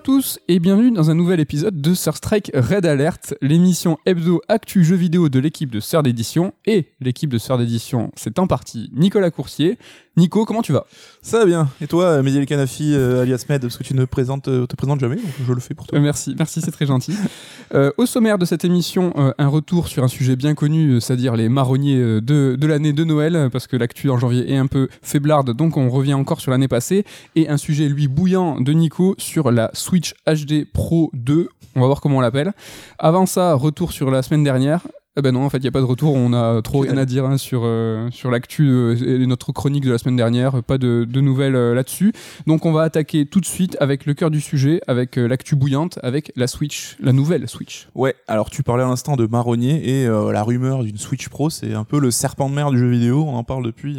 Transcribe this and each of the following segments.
Bonjour à tous et bienvenue dans un nouvel épisode de Sir Strike Red Alert, l'émission hebdo actu jeux vidéo de l'équipe de Sœur d'édition. Et l'équipe de Sœur d'édition, c'est en partie Nicolas Coursier. Nico, comment tu vas? Ça va bien. Et toi, Mehdi El Kanafi, euh, alias Med, parce que tu ne présentes, euh, te présentes jamais, donc je le fais pour toi. Euh, Merci, merci, c'est très gentil. Euh, au sommaire de cette émission, euh, un retour sur un sujet bien connu, euh, c'est-à-dire les marronniers euh, de, de l'année de Noël, euh, parce que l'actu en janvier est un peu faiblarde, donc on revient encore sur l'année passée. Et un sujet, lui, bouillant de Nico sur la Switch HD Pro 2. On va voir comment on l'appelle. Avant ça, retour sur la semaine dernière. Ben non, en fait, il n'y a pas de retour. On a trop rien à dire hein, sur, euh, sur l'actu euh, et notre chronique de la semaine dernière. Pas de, de nouvelles euh, là-dessus. Donc, on va attaquer tout de suite avec le cœur du sujet, avec euh, l'actu bouillante, avec la Switch, la nouvelle Switch. Ouais, alors tu parlais à l'instant de marronnier et la rumeur d'une Switch Pro, c'est un peu le serpent de mer du jeu vidéo. On en parle depuis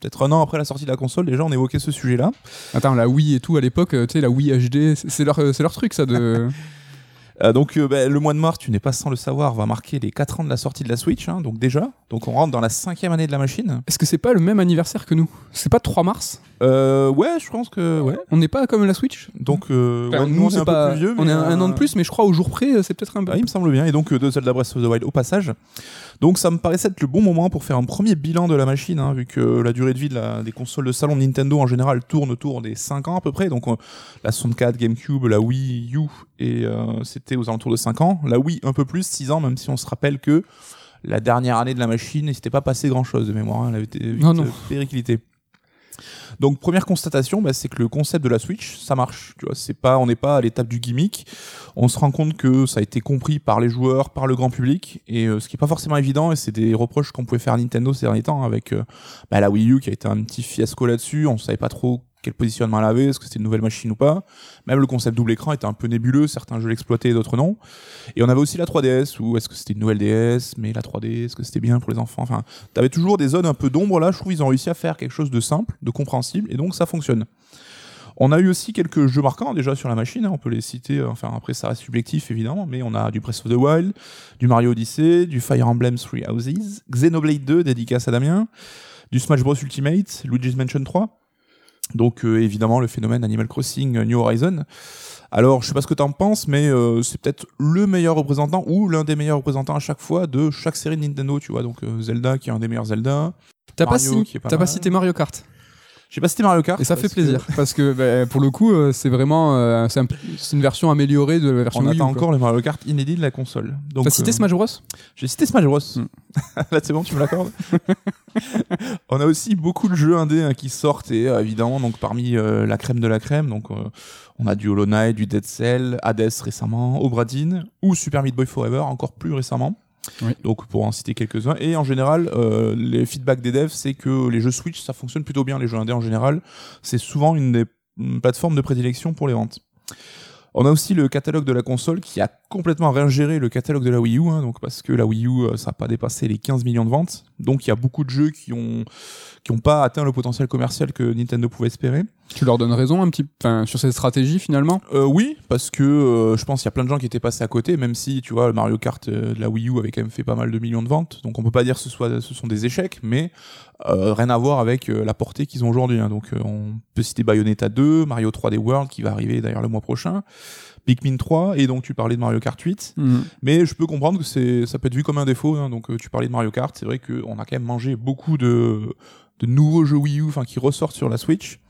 peut-être un an après la sortie de la console. Déjà, on évoquait ce sujet-là. Attends, la Wii et tout à l'époque, tu sais, la Wii HD, c'est- leur, c'est leur truc, ça. De... Euh, donc euh, bah, le mois de mars, tu n'es pas sans le savoir, va marquer les 4 ans de la sortie de la Switch. hein, donc déjà, donc on rentre dans la cinquième année de la machine. Est-ce que c'est pas le même anniversaire que nous? C'est pas 3 mars? Euh, ouais, je pense que ouais. On n'est pas comme la Switch? Donc euh, Enfin, ouais, nous, on est c'est un pas- peu plus vieux. on est un, un an de euh, plus, mais je crois au jour près, c'est peut-être un peu. Ah, il me semble bien. Et donc, euh, de Zelda Breath of the Wild au passage. Donc, ça me paraissait être le bon moment pour faire un premier bilan de la machine, hein, vu que la durée de vie de la- des consoles de salon de Nintendo en général tourne autour des 5 ans à peu près. Donc, euh, la 64, GameCube, la Wii U, et euh, c'était aux alentours de 5 ans. La Wii, un peu plus, 6 ans, même si on se rappelle que la dernière année de la machine, il s'était pas passé grand chose de mémoire. hein, elle avait été vite, Non, non. euh, périclitée. Donc première constatation, bah, c'est que le concept de la Switch, ça marche. Tu vois, c'est pas, on n'est pas à l'étape du gimmick. On se rend compte que ça a été compris par les joueurs, par le grand public, et euh, ce qui est pas forcément évident. Et c'est des reproches qu'on pouvait faire à Nintendo ces derniers temps avec euh, bah, la Wii U qui a été un petit fiasco là-dessus. On savait pas trop quel positionnement elle avait, est-ce que c'était une nouvelle machine ou pas. Même le concept double écran était un peu nébuleux, certains jeux l'exploitaient, d'autres non. Et on avait aussi la 3DS, où est-ce que c'était une nouvelle DS, mais la 3D, est-ce que c'était bien pour les enfants? Enfin, t'avais toujours des zones un peu d'ombre là. Je trouve qu'ils ont réussi à faire quelque chose de simple, de compréhensible, et donc ça fonctionne. On a eu aussi quelques jeux marquants déjà sur la machine, hein, on peut les citer, euh, enfin après ça reste subjectif évidemment, mais on a du Breath of the Wild, du Mario Odyssey, du Fire Emblem Three Houses, Xenoblade 2, dédicace à Damien, du Smash Bros Ultimate, Luigi's Mansion 3, donc euh, évidemment le phénomène Animal Crossing euh, New Horizon. Alors je sais pas ce que t'en penses, mais euh, c'est peut-être le meilleur représentant ou l'un des meilleurs représentants à chaque fois de chaque série de Nintendo, tu vois, donc euh, Zelda qui est un des meilleurs Zelda. T'as pas, si- pas pas cité Mario Kart. J'ai pas cité Mario Kart. Et ça fait que plaisir. Parce que bah, pour le coup, euh, c'est vraiment euh, c'est un- c'est une version améliorée de la version On Wii U. attend quoi. encore le Mario Kart inédit de la console. Donc, T'as cité euh, Smash Bros? J'ai cité Smash Bros. Hmm. Là, c'est bon, tu me l'accordes? On a aussi beaucoup de jeux indés hein, qui sortent et euh, évidemment donc parmi euh, la crème de la crème. Donc euh, on a du Hollow Knight, du Dead Cell, Hades récemment, Obradin ou Super Meat Boy Forever encore plus récemment. Donc pour en citer quelques-uns. Et en général, euh, les feedbacks des devs, c'est que les jeux Switch, ça fonctionne plutôt bien. Les jeux indés en général, c'est souvent une des une plateforme de prédilection pour les ventes. On a aussi le catalogue de la console qui a complètement réingéré le catalogue de la Wii U, hein, donc parce que la Wii U, euh, ça n'a pas dépassé les 15 millions de ventes. Donc il y a beaucoup de jeux qui ont qui ont pas atteint le potentiel commercial que Nintendo pouvait espérer. Tu leur donnes raison un petit enfin, sur cette stratégie finalement? Euh, oui, parce que euh, je pense qu'il y a plein de gens qui étaient passés à côté, même si tu vois le Mario Kart de la Wii U avait quand même fait pas mal de millions de ventes. Donc on peut pas dire que ce soit ce sont des échecs, mais euh, rien à voir avec euh, la portée qu'ils ont aujourd'hui. hein. Donc euh, on peut citer Bayonetta 2, Mario 3D World qui va arriver d'ailleurs le mois prochain. Pikmin 3 et donc tu parlais de Mario Kart 8 Mhm. mais je peux comprendre que c'est ça peut être vu comme un défaut hein. donc euh, tu parlais de Mario Kart c'est vrai qu'on a quand même mangé beaucoup de de nouveaux jeux Wii U enfin qui ressortent sur la Switch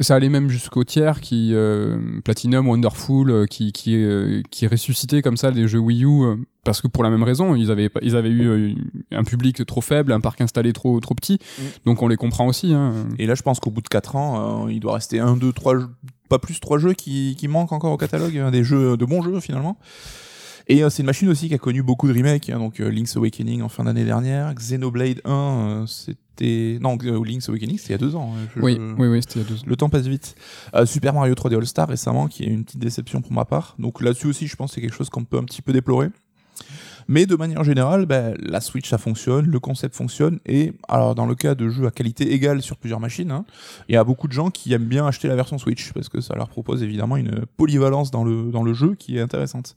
Ça allait même jusqu'au tiers qui euh, Platinum, Wonderful, euh, qui qui euh, qui ressuscitait comme ça les jeux Wii U euh, parce que pour la même raison, ils avaient ils avaient eu euh, un public trop faible, un parc installé trop trop petit, Mm. donc on les comprend aussi. Hein. Et là, je pense qu'au bout de 4 ans, euh, il doit rester un, deux, trois, jeux- pas plus trois jeux qui, qui manquent encore au catalogue, hein, des jeux, de bons jeux finalement. Et euh, c'est une machine aussi qui a connu beaucoup de remakes, hein, donc euh, Link's Awakening en fin d'année dernière, Xenoblade 1, euh, c'était non Link's Awakening, c'était il y a deux ans. hein, je- Oui, oui, oui, c'était il y a deux ans. Le temps passe vite. Euh, Super Mario 3D All Star récemment, qui est une petite déception pour ma part. Donc là-dessus aussi, je pense que c'est quelque chose qu'on peut un petit peu déplorer. Mais de manière générale, ben, la Switch ça fonctionne, le concept fonctionne, et alors dans le cas de jeux à qualité égale sur plusieurs machines, hein, il y a beaucoup de gens qui aiment bien acheter la version Switch parce que ça leur propose évidemment une polyvalence dans le dans le jeu qui est intéressante.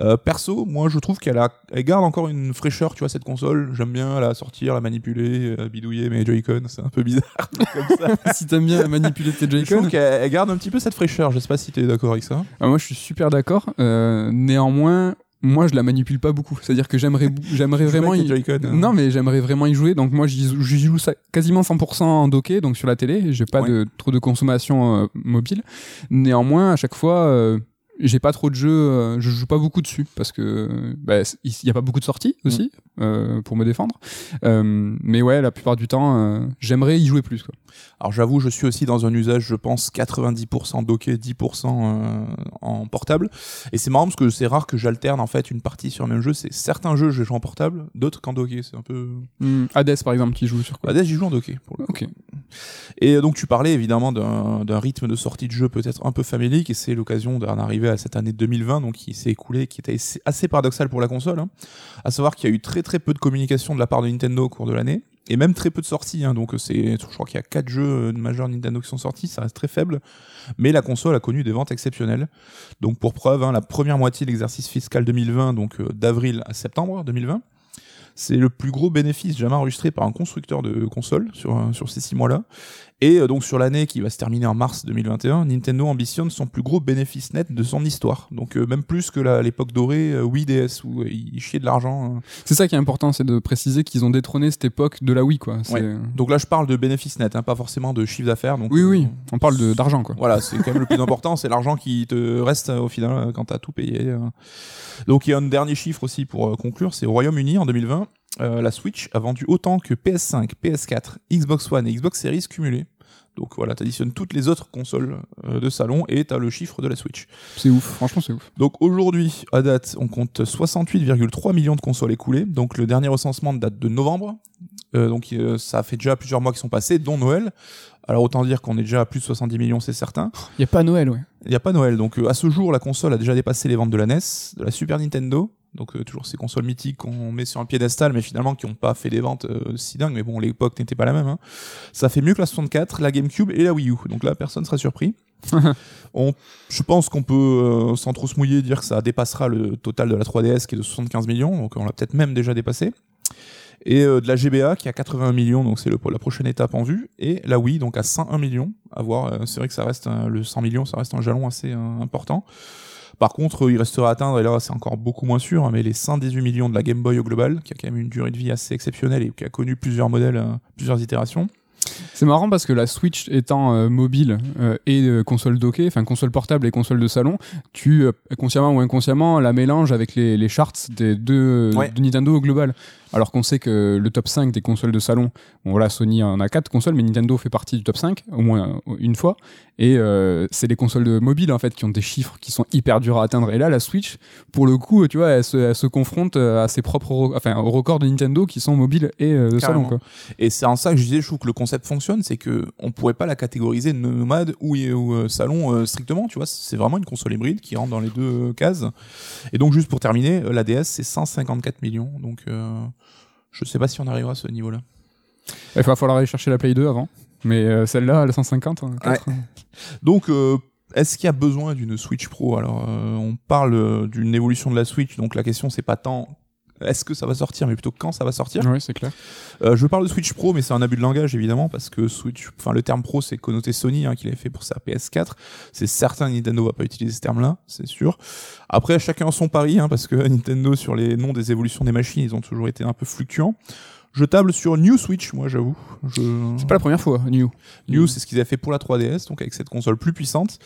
Euh, perso, moi je trouve qu'elle a, elle garde encore une fraîcheur, tu vois, cette console. J'aime bien la sortir, la manipuler, euh, bidouiller mes Joy-Con, c'est un peu bizarre comme ça. si t'aimes bien manipuler tes Je Joy-Con. trouve qu'elle elle garde un petit peu cette fraîcheur. Je sais pas si t'es d'accord avec ça. Ah, moi, je suis super d'accord. Euh, néanmoins, moi, je la manipule pas beaucoup. C'est-à-dire que j'aimerais, j'aimerais vraiment. y- hein. Non, mais j'aimerais vraiment y jouer. Donc moi, j'y j'y joue ça quasiment 100% en docké, donc sur la télé. J'ai pas Ouais. de trop de consommation euh, mobile. Néanmoins, à chaque fois. euh, j'ai pas trop de jeux, euh, je joue pas beaucoup dessus parce que bah, il y a pas beaucoup de sorties aussi euh, pour me défendre. Euh, mais ouais, la plupart du temps, euh, j'aimerais y jouer plus. Quoi. Alors j'avoue, je suis aussi dans un usage, je pense, 90% docké, 10% euh, en portable. Et c'est marrant parce que c'est rare que j'alterne en fait une partie sur le même jeu. C'est certains jeux je joue en portable, d'autres qu'en docké. C'est un peu. Hmm, Hades par exemple, qui joue sur quoi? Hades, j'y joue en docké pour le coup. Ok. Et donc tu parlais évidemment d'un d'un rythme de sortie de jeu peut-être un peu famélique et c'est l'occasion d'en arriver à cette année 2020 donc qui s'est écoulée, qui était assez- paradoxale pour la console. Hein. À savoir qu'il y a eu très très peu de communication de la part de Nintendo au cours de l'année et même très peu de sorties. Hein. Donc c'est, je crois qu'il y a quatre jeux euh, majeurs Nintendo qui sont sortis, ça reste très faible. Mais la console a connu des ventes exceptionnelles. Donc pour preuve, hein, la première moitié de l'exercice fiscal 2020, donc euh, d'avril à septembre 2020. C'est le plus gros bénéfice jamais enregistré par un constructeur de console sur, euh, sur ces six mois-là. Et euh, donc sur l'année qui va se terminer en mars 2021, Nintendo ambitionne son plus gros bénéfice net de son histoire. Donc euh, même plus que l'époque dorée euh, Wii DS où euh, ils chiaient de l'argent. euh. C'est ça qui est important, c'est de préciser qu'ils ont détrôné cette époque de la Wii, quoi. Ouais. Donc là je parle de bénéfice net, hein, pas forcément de chiffre d'affaires. Donc Oui, oui, on parle d'argent, quoi. Voilà, c'est quand même le plus important, c'est l'argent qui te reste au final quand t'as tout payé. Donc il y a un dernier chiffre aussi pour conclure, c'est au Royaume-Uni en 2020, euh, la Switch a vendu autant que PS5, PS4, Xbox One et Xbox Series cumulés. Donc voilà, t'additionnes toutes les autres consoles euh, de salon et t'as le chiffre de la Switch. C'est ouf, franchement, c'est ouf. Donc aujourd'hui, à date, on compte 68,3 millions de consoles écoulées. Donc le dernier recensement date de novembre. Euh, donc euh, ça fait déjà plusieurs mois qui sont passés, dont Noël. Alors autant dire qu'on est déjà à plus de 70 millions, c'est certain. Il y a pas Noël, ouais. Il n'y a pas Noël. Donc euh, à ce jour, la console a déjà dépassé les ventes de la NES, de la Super Nintendo. Donc euh, toujours ces consoles mythiques qu'on met sur un piédestal, mais finalement qui n'ont pas fait des ventes euh, si dingues. Mais bon, l'époque n'était pas la même. hein. Ça fait mieux que la 64, la GameCube et la Wii U. Donc là, personne sera surpris. On, je pense qu'on peut, euh, sans trop se mouiller, dire que ça dépassera le total de la 3DS qui est de 75 millions. Donc on l'a peut-être même déjà dépassé. Et de la GBA qui a 81 millions, donc c'est la prochaine étape en vue. Et la Wii donc à 101 millions. À voir, c'est vrai que ça reste le 100 millions, ça reste un jalon assez important. Par contre, euh, il restera à atteindre, et là c'est encore beaucoup moins sûr, hein, mais les 118 millions de la Game Boy au global, qui a quand même une durée de vie assez exceptionnelle et qui a connu plusieurs modèles, euh, plusieurs itérations. C'est marrant parce que la Switch étant euh, mobile euh, et euh, console dockée, enfin console portable et console de salon, tu, consciemment ou inconsciemment, la mélanges avec les, les charts des deux Ouais. de Nintendo au global. Alors qu'on sait que le top 5 des consoles de salon, bon voilà, Sony en a 4 consoles, mais Nintendo fait partie du top 5, au moins euh, une fois. Et euh, c'est les consoles de mobile en fait qui ont des chiffres qui sont hyper durs à atteindre. Et là, la Switch, pour le coup, tu vois, elle se, elle se confronte euh, à ses propres, re- enfin, aux records de Nintendo qui sont mobiles et euh, de salon. Quoi. Et c'est en ça que je disais, je trouve que le concept fonctionne, c'est que on pourrait pas la catégoriser nomade ou, ou salon euh, strictement, tu vois. C'est vraiment une console hybride qui rentre dans les deux cases. Et donc juste pour terminer, la DS c'est 154 millions, donc euh, je sais pas si on arrivera à ce niveau-là. Il va falloir aller chercher la Play 2 avant. Mais euh, celle-là, elle est 150. hein, quatre. Donc, euh, est-ce qu'il y a besoin d'une Switch Pro? Alors, euh, on parle euh, d'une évolution de la Switch, donc la question c'est pas tant est-ce que ça va sortir, mais plutôt quand ça va sortir. Oui, c'est clair. Euh, je parle de Switch Pro, mais c'est un abus de langage évidemment parce que Switch, enfin le terme Pro c'est connoté Sony hein, qui l'avait fait pour sa PS4. C'est certain Nintendo va pas utiliser ce terme-là, c'est sûr. Après, chacun son pari, hein, parce que Nintendo sur les noms des évolutions des machines, ils ont toujours été un peu fluctuants. Je table sur New Switch, moi j'avoue. Je... C'est pas la première fois, New. New, c'est ce qu'ils avaient fait pour la 3DS, donc avec cette console plus puissante,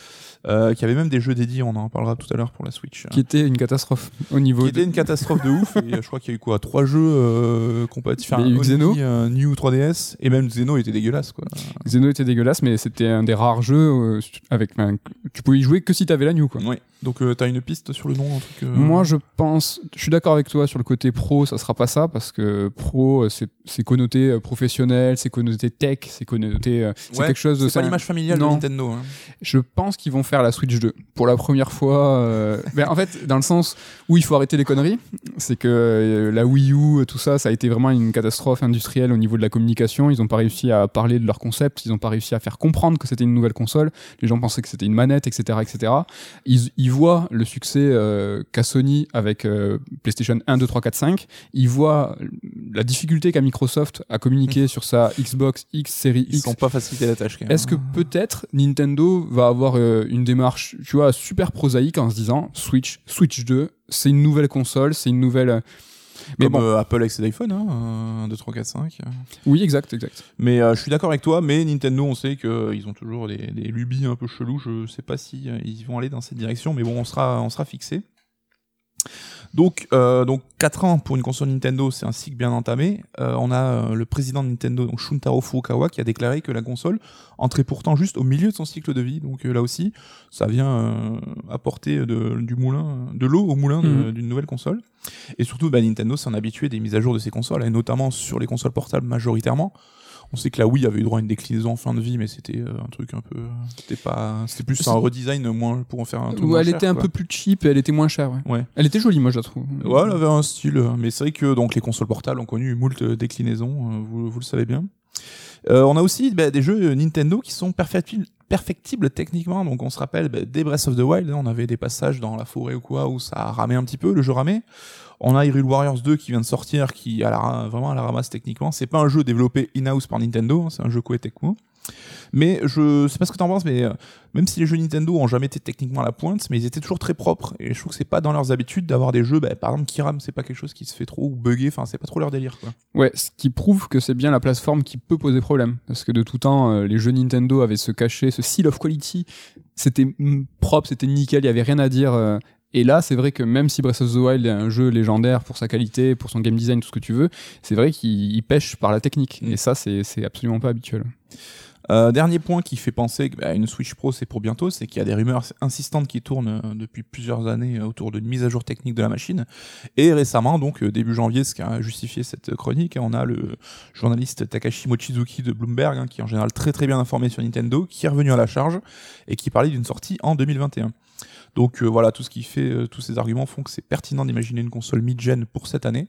euh, qui avait même des jeux dédiés, on en parlera tout à l'heure pour la Switch. Qui était une catastrophe au niveau. Qui était une catastrophe de ouf, et euh, je crois qu'il y a eu quoi Trois jeux euh, compatibles. Il y a eu Xeno. euh, New 3DS, et même Xeno était dégueulasse, quoi. Xeno était dégueulasse, mais c'était un des rares jeux euh, avec. enfin, tu pouvais y jouer que si t'avais la New, quoi. Ouais. Donc euh, t'as une piste sur le nom, un truc. Moi, je pense, je suis d'accord avec toi sur le côté pro, ça sera pas ça parce que pro, c'est connoté professionnel, c'est connoté tech, c'est connoté, c'est Ouais, quelque chose de C'est pas l'image familiale Non. de Nintendo. hein. Je pense qu'ils vont faire la Switch 2 pour la première fois. euh, ben, en fait, dans le sens où il faut arrêter les conneries, c'est que euh, la Wii U, tout ça, ça a été vraiment une catastrophe industrielle au niveau de la communication. Ils n'ont pas réussi à parler de leur concept, ils n'ont pas réussi à faire comprendre que c'était une nouvelle console. Les gens pensaient que c'était une manette, etc., etc. Ils, ils voient le succès euh, qu'a Sony avec euh, PlayStation 1, 2, 3, 4, 5. Ils voient la difficulté qu'a Microsoft à communiquer sur sa Xbox X, série Ils X, sont pas facilités la tâche. est-ce que peut-être Nintendo va avoir euh, une démarche, tu vois, super prosaïque en se disant Switch, Switch 2, c'est une nouvelle console, c'est une nouvelle. euh, Mais Comme bon, euh, Apple avec ses iPhones, hein, 1, 2, 3, 4, 5. oui, exact, exact. Mais euh, je suis d'accord avec toi, mais Nintendo, on sait qu'ils ont toujours des, des lubies un peu chelous. Je sais pas si ils vont aller dans cette direction, mais bon, on sera, on sera fixé. Donc, euh, donc 4 ans pour une console Nintendo, c'est un cycle bien entamé. Euh, on a euh, le président de Nintendo, donc Shuntaro Furukawa, qui a déclaré que la console entrait pourtant juste au milieu de son cycle de vie. Donc euh, là aussi, ça vient euh, apporter de, du moulin, de l'eau au moulin Mhm. d'une nouvelle console. Et surtout, bah, Nintendo s'en habitué des mises à jour de ses consoles, et notamment sur les consoles portables majoritairement. On sait que la Wii avait eu droit à une déclinaison en fin de vie, mais c'était euh, un truc un peu, c'était pas, c'était plus un redesign moins pour en faire un truc. Moins elle cher, était un quoi. peu plus cheap et elle était moins chère, ouais. Ouais. Elle était jolie, moi, je la trouve. Ouais, elle avait un style, euh, mais c'est vrai que donc les consoles portables ont connu moult euh, déclinaisons, euh, vous, vous le savez bien. Euh, on a aussi bah, des jeux euh, Nintendo qui sont perfectibles, perfectibles techniquement. Donc on se rappelle bah, des Breath of the Wild, hein, on avait des passages dans la forêt ou quoi où ça ramait un petit peu, le jeu ramait. On a Hyrule Warriors 2 qui vient de sortir, qui a la, ra- vraiment à la ramasse techniquement. C'est pas un jeu développé in-house par Nintendo, hein, c'est un jeu Koei Tecmo. Mais je sais pas ce que t'en penses, mais euh, même si les jeux Nintendo ont jamais été techniquement à la pointe, mais ils étaient toujours très propres. Et je trouve que c'est pas dans leurs habitudes d'avoir des jeux, bah, par exemple, rament, c'est pas quelque chose qui se fait trop ou enfin, c'est pas trop leur délire, quoi. Ouais, ce qui prouve que c'est bien la plateforme qui peut poser problème. Parce que de tout temps, euh, les jeux Nintendo avaient ce cachet, ce seal of quality. C'était propre, c'était nickel, il y avait rien à dire. Et là, c'est vrai que même si Breath of the Wild est un jeu légendaire pour sa qualité, pour son game design, tout ce que tu veux, c'est vrai qu'il il pêche par la technique. Mm. Et ça, c'est absolument pas habituel. Euh, dernier point qui fait penser qu'une une Switch Pro c'est pour bientôt, c'est qu'il y a des rumeurs insistantes qui tournent euh, depuis plusieurs années euh, autour d'une mise à jour technique de la machine. Et récemment, donc début janvier, ce qui a justifié cette chronique, on a le journaliste Takashi Mochizuki de Bloomberg, hein, qui est en général très très bien informé sur Nintendo, qui est revenu à la charge et qui parlait d'une sortie en 2021. Donc euh, voilà, tout ce qui fait, euh, tous ces arguments font que c'est pertinent d'imaginer une console mid-gen pour cette année.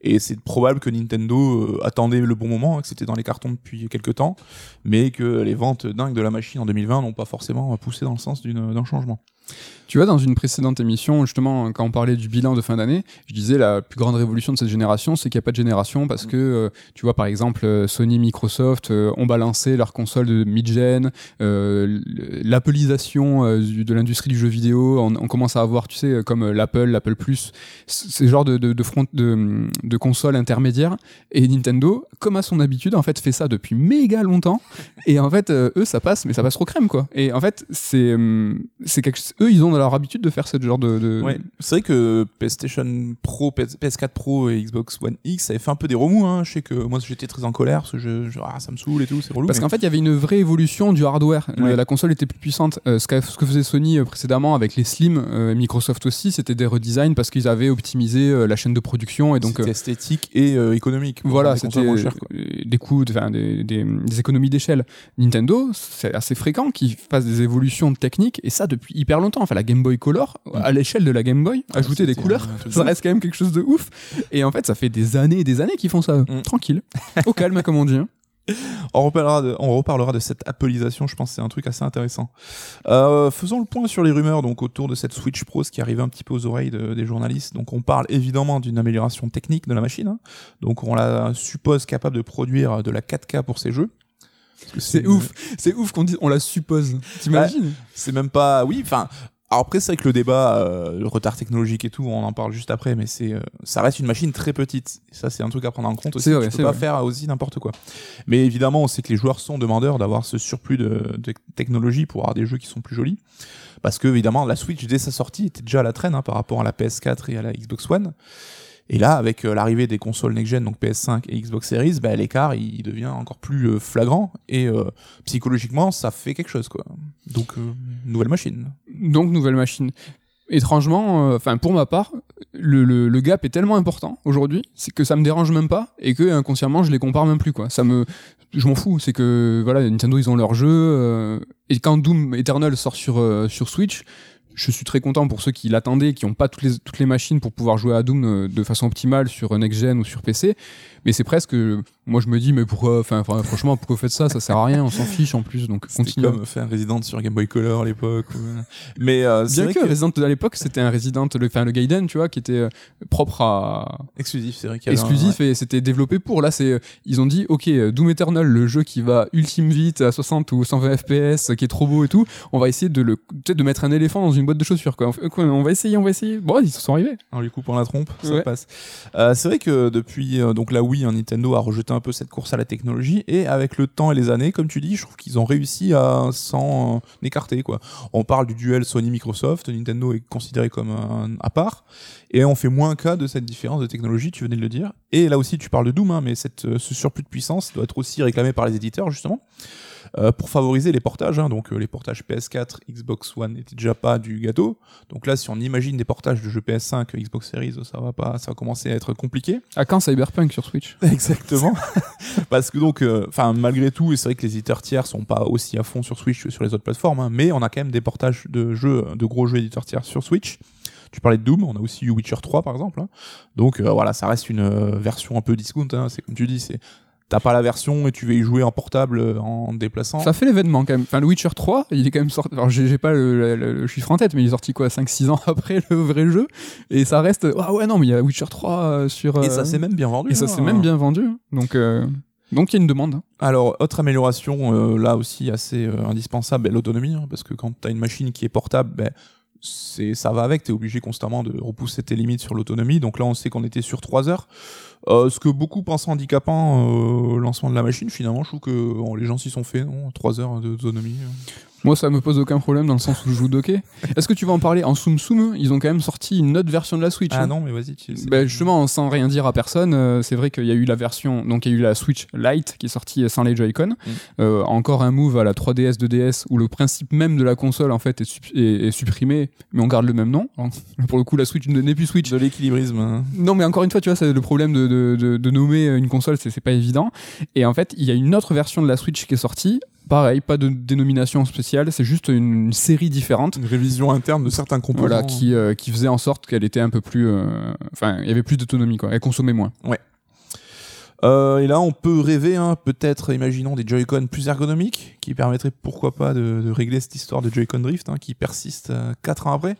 Et c'est probable que Nintendo euh, attendait le bon moment, hein, que c'était dans les cartons depuis quelques temps, mais que les ventes dingues de la machine en 2020 n'ont pas forcément poussé dans le sens d'un changement. Tu vois, dans une précédente émission, justement, quand on parlait du bilan de fin d'année, je disais la plus grande révolution de cette génération, c'est qu'il n'y a pas de génération parce que, euh, tu vois, par exemple, euh, Sony, Microsoft euh, ont balancé leur console de mid-gen, euh, l'appelisation de l'industrie du jeu vidéo, on, on commence à avoir, tu sais, comme l'Apple, l'Apple Plus, ces genres de, de, de, front, de, de consoles intermédiaires. Et Nintendo, comme à son habitude, en fait, fait ça depuis méga longtemps. Et en fait, eux, ça passe, mais ça passe trop crème, quoi. Et en fait, c'est, hum, c'est quelque eux, ils ont dans leur habitude de faire ce genre de. de- Ouais, c'est vrai que PlayStation Pro, PS- PS4 Pro et Xbox One X, ça avait fait un peu des remous. Hein. Je sais que moi j'étais très en colère, parce que je, je- ah, ça me saoule et tout, c'est relou. Parce mais- qu'en fait, il y avait une vraie évolution du hardware. Ouais. la console était plus puissante. Euh, ce, que faisait Sony euh, précédemment avec les Slim, euh, Microsoft aussi, c'était des redesigns parce qu'ils avaient optimisé euh, la chaîne de production et donc. c'était esthétique et économique. Voilà, c'était des coûts, de- des, des- des économies d'échelle. Nintendo, c'est assez fréquent qu'ils fassent des évolutions techniques et ça depuis hyper longtemps. Enfin, la Game Boy Color, à l'échelle de la Game Boy, Ah, ajouter des couleurs, ça reste quand même quelque chose de ouf. Et en fait, ça fait des années et des années qu'ils font ça, Mm. tranquille, au calme, comme on dit. hein. On reparlera, de, on reparlera de cette appelisation, je pense que c'est un truc assez intéressant. Euh, faisons le point sur les rumeurs donc autour de cette Switch Pro, ce qui arrive un petit peu aux oreilles de- des journalistes. Donc on parle évidemment d'une amélioration technique de la machine. hein. Donc on la suppose capable de produire de la 4K pour ses jeux. C'est une- ouf, c'est ouf qu'on dit, on la suppose. T'imagines C'est même pas. Oui, enfin. Alors après, c'est vrai que le débat, euh, le retard technologique et tout, on en parle juste après, mais c'est, euh, ça reste une machine très petite. Et ça, c'est un truc à prendre en compte aussi. Vrai, tu peux pas vrai. faire aussi n'importe quoi. Mais évidemment, on sait que les joueurs sont demandeurs d'avoir ce surplus de, de technologie pour avoir des jeux qui sont plus jolis. Parce que évidemment, la Switch dès sa sortie était déjà à la traîne hein, par rapport à la PS4 et à la Xbox One. Et là, avec euh, l'arrivée des consoles next-gen, donc PS5 et Xbox Series, bah, l'écart il devient encore plus euh, flagrant et euh, psychologiquement, ça fait quelque chose quoi. Donc nouvelle machine. Donc, nouvelle machine. étrangement, enfin pour ma part, le, gap est tellement important aujourd'hui, c'est que ça me dérange même pas et que inconsciemment je les compare même plus quoi. Ça me, je m'en fous. C'est que voilà, Nintendo ils ont leur jeu et quand Doom Eternal sort sur sur Switch, je suis très content pour ceux qui l'attendaient, qui n'ont pas toutes les, toutes les machines pour pouvoir jouer à Doom euh, de façon optimale sur Next Gen ou sur PC. Mais c'est presque, moi je me dis, mais pourquoi, enfin franchement, pourquoi vous faites ça? Ça sert à rien, on s'en fiche en plus, donc continue. comme faire Resident sur Game Boy Color à l'époque. Mais euh, Bien vrai que, que Resident à l'époque, c'était un Resident, le, enfin le Gaiden, tu vois, qui était euh, propre à exclusif, c'est vrai qu'il y avait un- exclusif et c'était développé pour. Là, c'est, ils ont dit, ok, euh, Doom Eternal, le jeu qui va ultime vite à 60 ou 120 FPS, qui est trop beau et tout, on va essayer de le, peut-être de mettre un éléphant dans une boîte de chaussures, quoi. On va essayer, on va essayer. Bon, ils sont arrivés. en lui coupant la trompe, ça Ouais. passe. Euh, c'est vrai que depuis euh, donc la Wii, Nintendo a rejeté un peu cette course à la technologie et avec le temps et les années, comme tu dis, je trouve qu'ils ont réussi à s'en euh, écarter quoi. On parle du duel Sony-Microsoft, Nintendo est considéré comme un à part et on fait moins cas de cette différence de technologie, tu venais de le dire. Et là aussi, tu parles de Doom, hein, mais euh, ce surplus de puissance doit être aussi réclamé par les éditeurs justement. Euh, pour favoriser les portages, hein, donc euh, les portages PS4, Xbox One n'étaient déjà pas du gâteau. Donc là, si on imagine des portages de jeux PS5, Xbox Series, ça va pas, ça va commencer à être compliqué. À quand Cyberpunk sur Switch? Exactement. Parce que donc, euh, enfin, malgré tout, c'est vrai que les éditeurs tiers sont pas aussi à fond sur Switch que sur les autres plateformes, hein, mais on a quand même des portages de jeux, de gros jeux éditeurs tiers sur Switch. Tu parlais de Doom, on a aussi eu Witcher 3 par exemple. hein. Donc euh, voilà, ça reste une euh, version un peu discount. hein. C'est comme tu dis, c'est t'as pas la version et tu vas y jouer en portable euh, en te déplaçant. Ça fait l'événement quand même. Enfin, le Witcher 3, il est quand même sorti. Alors, j'ai pas le, le- le chiffre en tête, mais il est sorti quoi 5-6 ans après le vrai jeu? Et ça reste. Ah ouais, non, mais il y a Witcher 3 euh, sur. Et euh, ça s'est même bien vendu. et ça hein. s'est même bien vendu. Donc, euh, donc il y a une demande. Alors, autre amélioration, euh, là aussi assez indispensable, ben, l'autonomie, hein, parce que quand tu as une machine qui est portable, ben, c'est ça va avec, tu es obligé constamment de repousser tes limites sur l'autonomie. Donc là, on sait qu'on était sur 3 heures. Euh, ce que beaucoup pensent handicapant euh, au lancement de la machine, finalement, je trouve que les gens s'y sont fait, non? 3 heures d'autonomie. Euh. Moi, ça me pose aucun problème dans le sens où je joue docké. Est-ce que tu vas en parler En Soum Soum, ils ont quand même sorti une autre version de la Switch. Ah hein. non, mais vas-y. tu- Ben justement, sans rien dire à personne, euh, c'est vrai qu'il y a eu la version, donc il y a eu la Switch Lite qui est sortie sans les Joy-Con. Euh, encore un move à la 3DS, 2DS où le principe même de la console en fait est, sup- est- est supprimé, mais on garde le même nom. Alors, pour le coup, la Switch n'est plus Switch. de l'équilibrisme. hein. Non, mais encore une fois, tu vois, c'est le problème de, de, de, de nommer une console, c'est pas évident. Et en fait, il y a une autre version de la Switch qui est sortie. Pareil, pas de dénomination spéciale, c'est juste une, série différente. Une révision interne de certains composants. Voilà, qui, euh, qui faisait en sorte qu'elle était un peu plus. euh, Enfin, il y avait plus d'autonomie, quoi. Elle consommait moins. Euh, et là, on peut rêver, hein, peut-être, imaginons des Joy-Con plus ergonomiques, qui permettraient, pourquoi pas, de, de régler cette histoire de Joy-Con Drift, hein, qui persiste 4 ans après.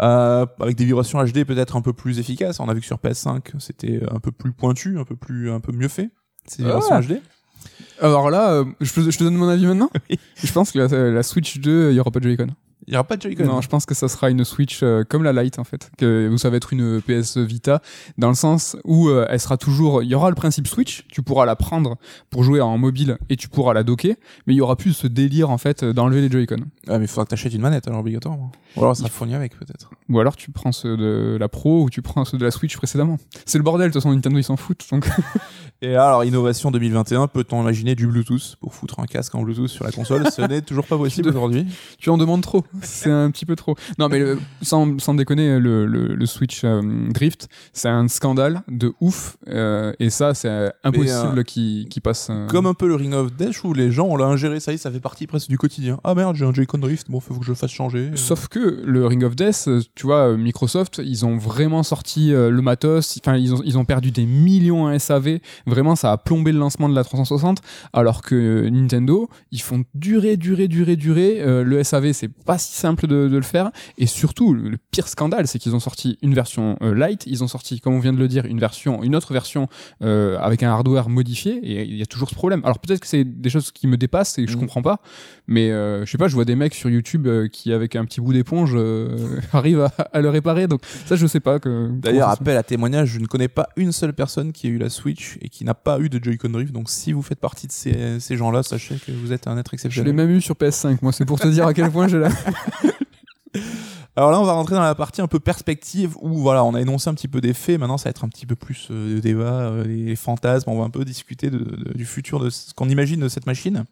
Euh, avec des vibrations HD peut-être un peu plus efficaces. On a vu que sur PS5, c'était un peu plus pointu, un peu plus, un peu mieux fait. Ces vibrations Ah. HD. Alors là, euh, je, te- je te donne mon avis maintenant Oui. Je pense que la, la Switch 2, il n'y aura pas de Joy-Con. Il n'y aura pas de Joy-Con. Non, je pense que ça sera une Switch euh, comme la Lite en fait, que vous savez être une PS Vita, dans le sens où euh, elle sera toujours, il y aura le principe Switch, tu pourras la prendre pour jouer en mobile et tu pourras la docker, mais il y aura plus ce délire en fait d'enlever les Joy-Con. Ah, mais il faudra que t'achètes une manette alors obligatoirement. Ou alors, ça sera fourni avec peut-être. Ou alors tu prends ceux de la Pro ou tu prends ceux de la Switch précédemment. C'est le bordel, de toute façon Nintendo ils s'en foutent. Donc Et alors, innovation 2021, peut-on imaginer du Bluetooth pour foutre un casque en Bluetooth sur la console? Ce n'est toujours pas possible aujourd'hui. tu en demandes trop, c'est un petit peu trop. Non mais le- sans, sans déconner, le, le, le Switch euh, Drift, c'est un scandale de ouf euh, et ça c'est impossible euh, qu'il qu'il passe. Comme un peu le Ring of Death où les gens on l'a ingéré, ça y est, ça fait partie presque du quotidien. Ah merde, j'ai un Joy-Con Drift, bon, faut que je le fasse changer. Sauf que le Ring of Death, tu vois, Microsoft, ils ont vraiment sorti le matos, enfin ils ont, ils ont perdu des millions en SAV, vraiment ça a plombé le lancement de la 360, alors que Nintendo, ils font durer, durer, durer, durer, euh, le SAV c'est pas si simple de, de le faire, et surtout le, le pire scandale c'est qu'ils ont sorti une version euh, light, ils ont sorti, comme on vient de le dire, une version, une autre version euh, avec un hardware modifié, et il y a toujours ce problème. Alors peut-être que c'est des choses qui me dépassent et que je Mhm. comprends pas, mais euh, je sais pas, je vois des mecs sur YouTube euh, qui avec un petit bout d'éponge arrivent à, à le réparer. Donc ça, je sais pas que. D'ailleurs, appel à témoignage, je ne connais pas une seule personne qui a eu la Switch et qui n'a pas eu de Joy-Con Drift. Donc si vous faites partie de ces, ces gens-là, sachez que vous êtes un être fait. Je l'ai exceptionnel. même eu sur PS5. Moi, c'est pour te dire à quel point j'ai la. Alors là, on va rentrer dans la partie un peu perspective où voilà, on a énoncé un petit peu des faits. Maintenant, ça va être un petit peu plus euh, de débat, euh, les fantasmes. On va un peu discuter du futur de ce qu'on imagine de cette machine.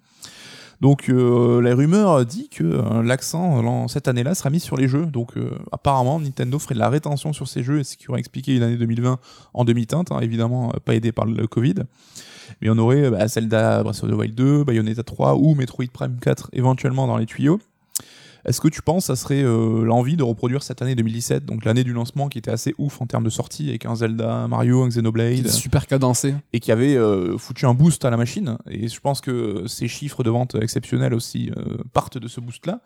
Donc euh, la rumeur dit que euh, l'accent euh, cette année-là sera mis sur les jeux. Donc euh, apparemment Nintendo ferait de la rétention sur ces jeux, ce qui aurait expliqué une année 2020 en demi-teinte, hein, évidemment euh, pas aidé par le Covid. Mais on aurait euh, bah, Zelda Breath of the Wild 2, Bayonetta 3 ou Metroid Prime 4 éventuellement dans les tuyaux. Est-ce que tu penses ça serait euh, l'envie de reproduire cette année 2017, donc l'année du lancement qui était assez ouf en termes de sortie avec un Zelda, Mario, un Xenoblade, Super cadencé. et qui avait euh, foutu un boost à la machine. Et je pense que ces chiffres de vente exceptionnels aussi euh, partent de ce boost-là.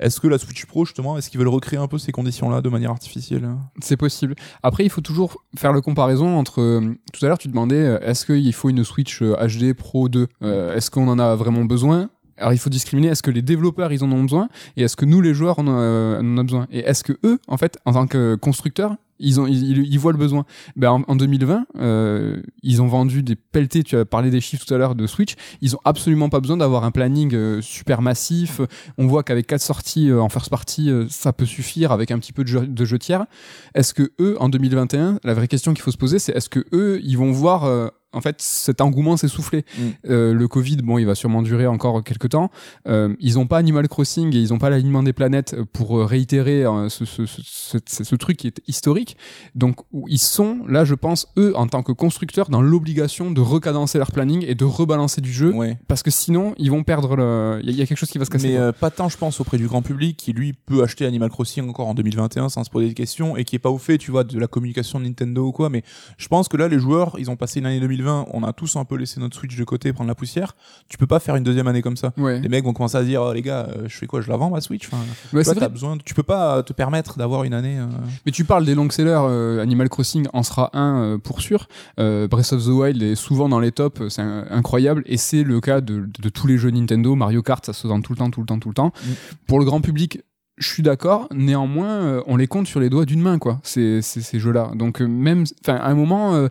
Est-ce que la Switch Pro justement, est-ce qu'ils veulent recréer un peu ces conditions-là de manière artificielle? C'est possible. Après, il faut toujours faire le comparaison entre. euh, tout à l'heure, tu demandais est-ce qu'il faut une Switch HD Pro 2 Euh, Est-ce qu'on en a vraiment besoin? Alors il faut discriminer est-ce que les développeurs ils en ont besoin et est-ce que nous les joueurs on, euh, on en a besoin et est-ce que eux en fait en tant que constructeurs ils ont ils, ils- voient le besoin? Ben en, en 2020 euh, ils ont vendu des pelletés tu as parlé des chiffres tout à l'heure de Switch ils ont absolument pas besoin d'avoir un planning euh, super massif. On voit qu'avec quatre sorties euh, en first party ça peut suffire avec un petit peu de jeux, de jeux tiers. Est-ce que eux en 2021 la vraie question qu'il faut se poser c'est est-ce que eux ils vont voir en fait cet engouement s'essouffler Mm. Euh, le Covid bon il va sûrement durer encore quelques temps euh, ils ont pas Animal Crossing et ils ont pas l'alignement des planètes pour euh, réitérer euh, ce, ce, ce, ce- ce truc qui est historique donc ils sont là je pense eux en tant que constructeurs dans l'obligation de recadencer leur planning et de rebalancer du jeu Ouais. parce que sinon ils vont perdre le il y, a- il y a quelque chose qui va se casser Mais pas tant, je pense, auprès du grand public qui lui peut acheter Animal Crossing encore en 2021 sans se poser de questions et qui est pas au fait, tu vois, de la communication de Nintendo ou quoi. Mais je pense que là, les joueurs, ils ont passé une année 2020, on a tous un peu laissé notre Switch de côté, prendre la poussière. Tu peux pas faire une deuxième année comme ça. ouais Les mecs vont commencer à se dire, oh, les gars, euh, je fais quoi, je la vends ma Switch? Enfin, vrai besoin, de- tu peux pas te permettre d'avoir une année. euh, Mais tu parles des longs sellers, euh, Animal Crossing en sera un euh, pour sûr. Breath of the Wild est souvent dans les tops, c'est incroyable. Et c'est le cas de, de tous les jeux Nintendo. Mario Kart, ça se vend tout le temps, tout le temps, tout le temps. Mm. Pour le grand public, je suis d'accord. Néanmoins, euh, on les compte sur les doigts d'une main, quoi. Ces, ces, ces jeux-là. Donc euh, même, enfin, à un moment. euh,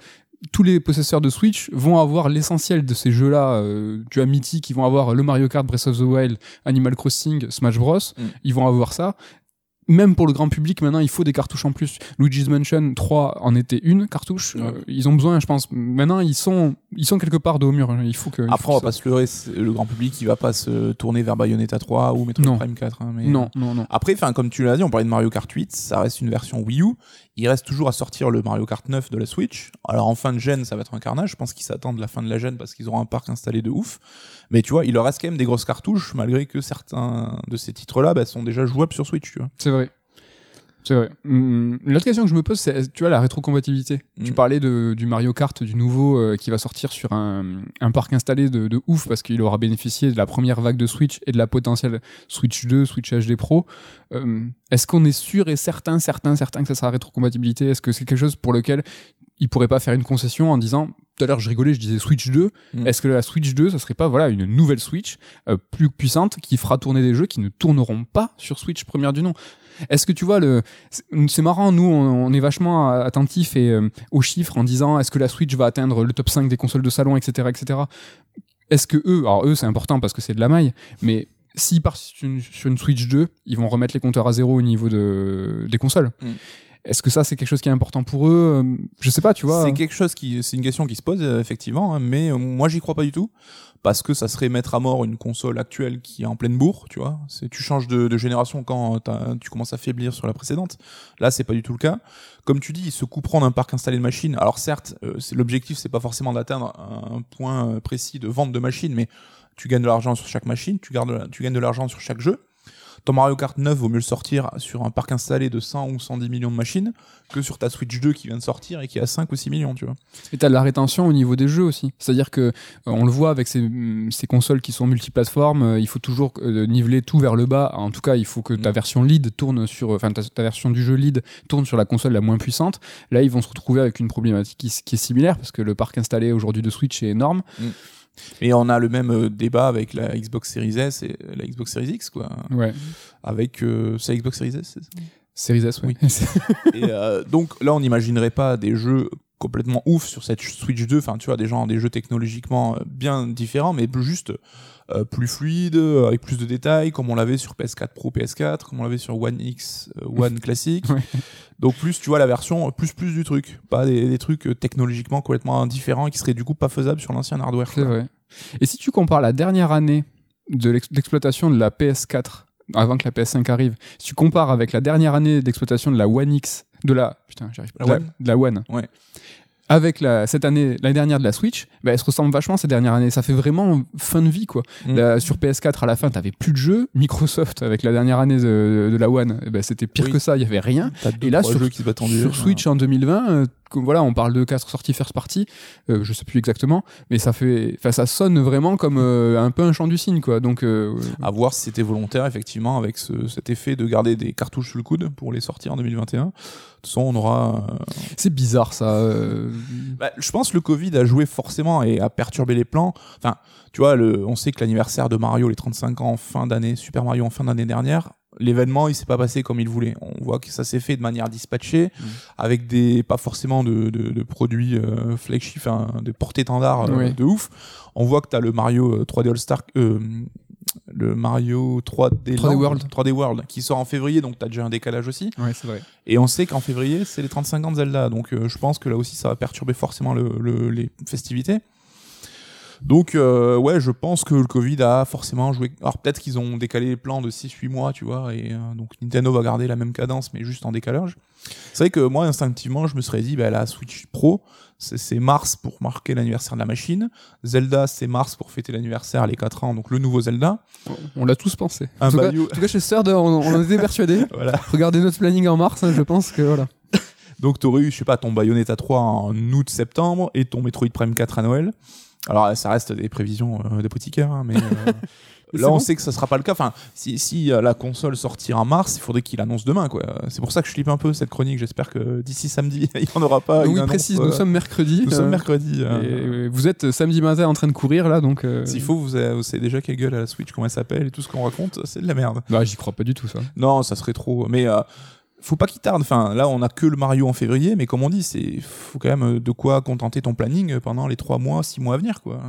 tous les possesseurs de Switch vont avoir l'essentiel de ces jeux-là, euh, tu as mythique, ils vont avoir le Mario Kart, Breath of the Wild, Animal Crossing, Smash Bros. Mm. Ils vont avoir ça même pour le grand public, maintenant, il faut des cartouches en plus. Luigi's Mansion 3 en était une cartouche. Euh, ils ont besoin, je pense. Maintenant, ils sont, ils sont quelque part de haut mur. Il faut que. Après, faut on va pas se leurrer, le grand public, il va pas se tourner vers Bayonetta 3 ou Metroid. Prime 4. hein, mais... Non, non, non. Après, enfin, comme tu l'as dit, on parlait de Mario Kart 8, ça reste une version Wii U. Il reste toujours à sortir le Mario Kart 9 de la Switch. Alors en fin de gêne, ça va être un carnage. Je pense qu'ils s'attendent la fin de la gêne parce qu'ils auront un parc installé de ouf. Mais tu vois, il leur reste quand même des grosses cartouches, malgré que certains de ces titres-là bah, sont déjà jouables sur Switch. C'est vrai. C'est vrai. L'autre question que je me pose, c'est, tu vois, la rétrocompatibilité. Tu Mm. parlais de, du Mario Kart, du nouveau, euh, qui va sortir sur un, un parc installé de, de ouf parce qu'il aura bénéficié de la première vague de Switch et de la potentielle Switch 2, Switch HD Pro. Euh, Est-ce qu'on est sûr et certain, certain, certain que ça sera rétrocompatibilité? Est-ce que c'est quelque chose pour lequel ils pourraient pas faire une concession en disant tout à l'heure je rigolais je disais Switch 2 Mm. est-ce que la Switch 2 ça serait pas voilà une nouvelle Switch euh, plus puissante qui fera tourner des jeux qui ne tourneront pas sur Switch première du nom? Est-ce que tu vois le c'est- marrant nous on, on est vachement attentif et euh, aux chiffres en disant est-ce que la Switch va atteindre le top 5 des consoles de salon etc etc est-ce que eux alors eux c'est important parce que c'est de la maille mais s'ils partent sur une, sur une Switch 2 ils vont remettre les compteurs à zéro au niveau de, des consoles Mm. Est-ce que ça c'est quelque chose qui est important pour eux Euh, je sais pas tu vois C'est quelque chose qui, c'est une question qui se pose euh, effectivement, hein, mais euh, moi j'y crois pas du tout parce que ça serait mettre à mort une console actuelle qui est en pleine bourre, tu vois. C'est tu changes de, génération quand tu commences à faiblir sur la précédente. Là, c'est pas du tout le cas. Comme tu dis, ils se couperont d'un parc installé de machines. Alors certes, l'objectif, c'est pas forcément d'atteindre un point précis de vente de machines, mais tu gagnes de l'argent sur chaque machine, tu, gardes, tu gagnes de l'argent sur chaque jeu. Ton Mario Kart 9 vaut mieux le sortir sur un parc installé de 100 ou 110 millions de machines que sur ta Switch 2 qui vient de sortir et qui a 5 ou 6 millions, tu vois. Et t'as de la rétention au niveau des jeux aussi. C'est-à-dire que euh, on le voit avec ces, mm, ces consoles qui sont multiplateformes, euh, il faut toujours euh, niveler tout vers le bas. En tout cas, il faut que ta Mm. version lead tourne sur, enfin ta, ta version du jeu lead tourne sur la console la moins puissante. Là, ils vont se retrouver avec une problématique qui, est similaire parce que le parc installé aujourd'hui de Switch est énorme. Et on a le même euh, débat avec la Xbox Series S et la Xbox Series X, quoi. Ouais. Avec euh, c'est la Xbox Series S, Series S, oui. Et euh, donc là, on n'imaginerait pas des jeux complètement ouf sur cette Switch 2. Enfin, tu vois, des gens, des jeux technologiquement euh, bien différents, mais plus juste plus fluides, euh, avec plus de détails, comme on l'avait sur PS4 Pro, PS4, comme on l'avait sur One X, euh, One classique. Ouais. Donc plus, tu vois, la version euh, plus plus du truc, pas des, des trucs euh, technologiquement complètement différents et qui seraient du coup pas faisables sur l'ancien hardware. C'est vrai. Et si tu compares la dernière année de l'ex- l'exploitation de la PS4 avant que la PS5 arrive, si tu compares avec la dernière année d'exploitation de la One X, de la putain, j'arrive pas, La de One de la One, Ouais. Avec la, cette année, l'année dernière de la Switch, bah, elle se ressemble vachement ces dernières années. Ça fait vraiment fin de vie, quoi. Mm. Sur PS4, à la fin, t'avais plus de jeux. Microsoft, avec la dernière année de, de la One, eh ben, c'était pire Oui. que ça, il y avait rien. Et là, sur- qui dur. Switch en 2020, euh, voilà, on parle de 4 sorties first party, euh, je sais plus exactement, mais ça fait, enfin, ça sonne vraiment comme euh, un peu un chant du cygne, quoi. Donc, euh, À voir si c'était volontaire, effectivement, avec ce- cet effet de garder des cartouches sous le coude pour les sortir en 2021. De toute façon, on aura. euh, c'est bizarre, ça. euh. Bah, je pense que le Covid a joué forcément et a perturbé les plans. Enfin, tu vois, le, on sait que l'anniversaire de Mario, les 35 ans en fin d'année, Super Mario en fin d'année dernière, l'événement, il s'est pas passé comme il voulait. On voit que ça s'est fait de manière dispatchée, Mm. avec des, pas forcément de, de, de produits euh, flagship, de portée-étendard euh, Ouais. de ouf. On voit que tu as le Mario euh, 3D All-Star, euh, le Mario 3D, 3D Land, World. 3D World, qui sort en février, donc tu as déjà un décalage aussi. Ouais, c'est vrai. Et on sait qu'en février, c'est les 35 ans de Zelda. Donc euh, je pense que là aussi, ça va perturber forcément le, le- les festivités. Donc euh, ouais, je pense que le Covid a forcément joué. Alors peut-être qu'ils ont décalé les plans de 6-8 mois, tu vois, et euh, donc Nintendo va garder la même cadence, mais juste en décalage. C'est vrai que moi, instinctivement, je me serais dit, bah, la Switch Pro, c'est mars pour marquer l'anniversaire de la machine. Zelda, c'est mars pour fêter l'anniversaire, les 4 ans, donc le nouveau Zelda. On l'a tous pensé. Un en, tout cas, en tout cas, chez Third, on, on en était persuadés. Voilà. Regardez notre planning en mars, hein, je pense que voilà. Donc t'aurais eu, je sais pas, ton Bayonetta 3 en août-septembre et ton Metroid Prime 4 à Noël. Alors ça reste des prévisions euh, d'apothicaires, hein, mais euh, là on bon sait que ça sera pas le cas. Enfin, si, si euh, la console sortira en mars, il faudrait qu'il annonce demain, quoi. C'est pour ça que je flippe un peu cette chronique. J'espère que d'ici samedi, il n'y en aura pas. Une oui, annonce, précise, euh, nous sommes mercredi. nous euh, sommes mercredi. euh, vous êtes samedi matin en train de courir là, donc. euh, S'il faut, vous avez, vous savez déjà quelle gueule à la Switch, comment elle s'appelle et tout ce qu'on raconte, c'est de la merde. Bah, j'y crois pas du tout ça. Non, ça serait trop. Mais euh, faut pas qu'il tarde. Enfin, là, on a que le Mario en février, mais comme on dit, c'est faut quand même euh, de quoi contenter ton planning pendant les 3 mois, 6 mois à venir, quoi.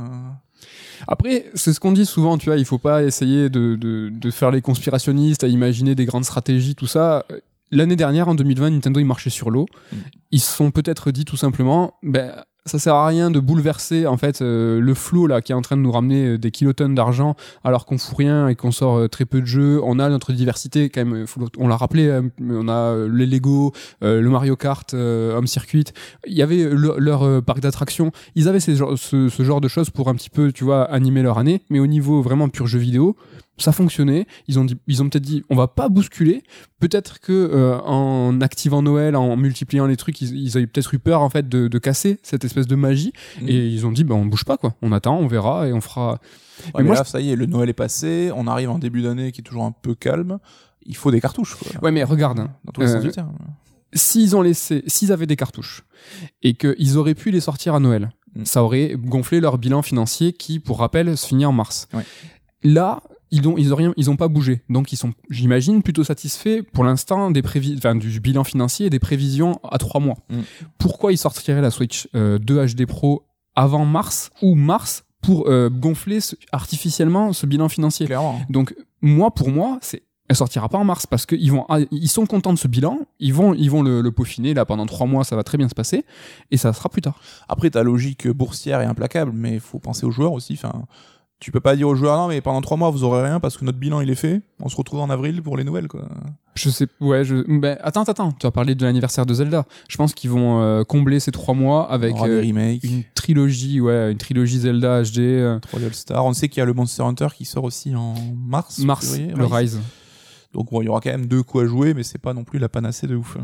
Après, c'est ce qu'on dit souvent, tu vois, il faut pas essayer de, de, de faire les conspirationnistes, à imaginer des grandes stratégies, tout ça. L'année dernière, en 2020, Nintendo, il marchait sur l'eau. Mm. Ils se sont peut-être dit tout simplement, ben, ça sert à rien de bouleverser en fait euh, le flot là qui est en train de nous ramener euh, des kilotonnes d'argent alors qu'on fout rien et qu'on sort euh, très peu de jeux. On a notre diversité quand même. on l'a rappelé, euh, on a les Lego, le Mario Kart, Home Circuit. Il y avait le- leur parc d'attractions. Ils avaient ce, ce genre de choses pour un petit peu, tu vois, animer leur année. Mais au niveau vraiment pur jeu vidéo, ça fonctionnait. Ils ont dit, ils ont peut-être dit, on va pas bousculer. Peut-être que euh, en activant Noël, en multipliant les trucs, ils, ils avaient peut-être eu peur en fait de, de casser cette espèce de magie. Mm. Et ils ont dit, ben on bouge pas quoi. On attend, on verra et on fera. Ouais, Mais mais moi, là, ça y est, le Noël est passé, on arrive en début d'année qui est toujours un peu calme. Il faut des cartouches, quoi. Ouais, mais regarde. hein. Dans tous les Euh, sens du terme. s'ils ont laissé, s'ils avaient des cartouches et qu'ils auraient pu les sortir à Noël, Mm. ça aurait gonflé leur bilan financier qui, pour rappel, se finit en mars. Ouais. Là, ils ont, ils ont rien, ils ont pas bougé. Donc, ils sont, j'imagine, plutôt satisfaits pour l'instant des prévi- enfin, du bilan financier et des prévisions à trois mois. Mm. Pourquoi ils sortiraient la Switch euh, 2 HD Pro avant mars ou mars pour euh, gonfler ce- artificiellement ce bilan financier? Clairement. donc moi, pour moi, c'est elle sortira pas en mars parce qu'ils vont, ah, ils sont contents de ce bilan, ils vont, ils vont le, le peaufiner là pendant trois mois, ça va très bien se passer et ça sera plus tard. Après, ta logique boursière est implacable, mais il faut penser aux joueurs aussi. Enfin, tu peux pas dire aux joueurs non, mais pendant trois mois vous aurez rien parce que notre bilan il est fait. On se retrouve en avril pour les nouvelles, quoi. Je sais, ouais, je, ben, attends, attends, tu as parlé de l'anniversaire de Zelda. Je pense qu'ils vont euh, combler ces trois mois avec euh, une trilogie, ouais, une trilogie Zelda HD, euh, 3D All-Star. On sait qu'il y a le Monster Hunter qui sort aussi en mars. Mars, février, le Rise. Rise. Donc bon, il y aura quand même deux coups à jouer, mais c'est pas non plus la panacée de ouf.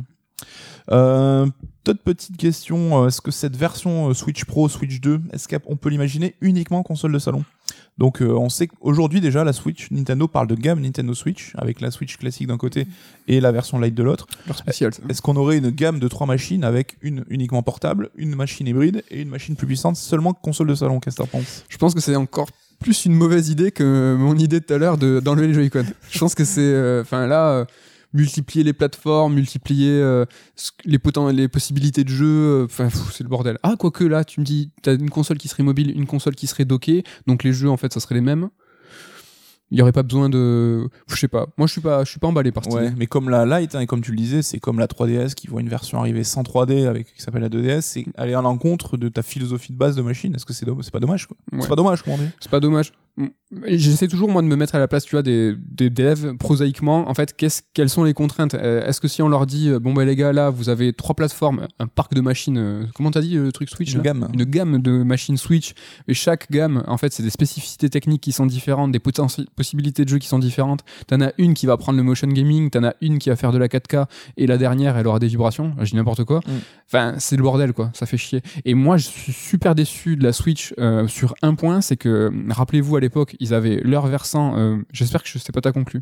Euh, toute petite question, euh, est-ce que cette version euh, Switch Pro, Switch 2, est-ce qu'on peut l'imaginer uniquement console de salon? Donc euh, on sait qu'aujourd'hui déjà la Switch, Nintendo parle de gamme Nintendo Switch, avec la Switch classique d'un côté et la version Lite de l'autre. Est-ce qu'on aurait une gamme de trois machines avec une uniquement portable, une machine hybride et une machine plus puissante seulement console de salon? Qu'est-ce que t'en penses? Je pense que c'est encore plus une mauvaise idée que mon idée de tout à l'heure de d'enlever les Joy-Con. Je pense que c'est, euh, enfin là, euh, multiplier les plateformes, multiplier euh, les, poten- les possibilités de jeu, euh, enfin c'est le bordel. Ah quoique là, tu me dis, t'as une console qui serait mobile, une console qui serait dockée, donc les jeux en fait, ça serait les mêmes. Il y aurait pas besoin de, je sais pas. Moi, je suis pas, je suis pas emballé par cette Ouais, mais comme la Lite, hein, et comme tu le disais, c'est comme la 3DS qui voit une version arriver sans 3D avec qui s'appelle la 2DS, c'est aller à l'encontre de ta philosophie de base de machine. Est-ce que c'est domm- c'est pas dommage quoi? Ouais. C'est pas dommage, comment C'est pas dommage. J'essaie toujours moi de me mettre à la place, tu vois, des, des devs prosaïquement. En fait, qu'est-ce, quelles sont les contraintes? Euh, Est-ce que si on leur dit, euh, bon bah les gars, là, vous avez trois plateformes, un parc de machines, euh, comment t'as dit le truc Switch Une gamme. Une gamme de machines Switch. Et chaque gamme, en fait, c'est des spécificités techniques qui sont différentes, des possibilités de jeu qui sont différentes. T'en as une qui va prendre le motion gaming, t'en as une qui va faire de la 4K, et la dernière, elle aura des vibrations. Je dis n'importe quoi. Mm. Enfin, c'est le bordel, quoi. Ça fait chier. Et moi, je suis super déçu de la Switch euh, sur un point, c'est que, rappelez-vous, à ils avaient leur versant. euh, J'espère que je sais pas t'as conclu.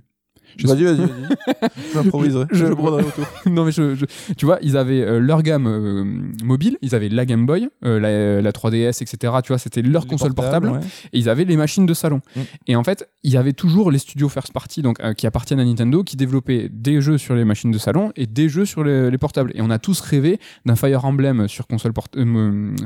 Je Vas-y, vas-y, vas-y. J'improviserai. Je- Je, le broderai autour. non mais je, je- tu vois, ils avaient euh, leur gamme euh, mobile, ils avaient la Game Boy, euh, la, la 3DS, etc. Tu vois, c'était leur Les console portable, ouais. et ils avaient les machines de salon. Mm. Et en fait, il y avait toujours les studios first party, donc qui appartiennent à Nintendo, qui développaient des jeux sur les machines de salon et des jeux sur les, les portables. Et on a tous rêvé d'un Fire Emblem sur console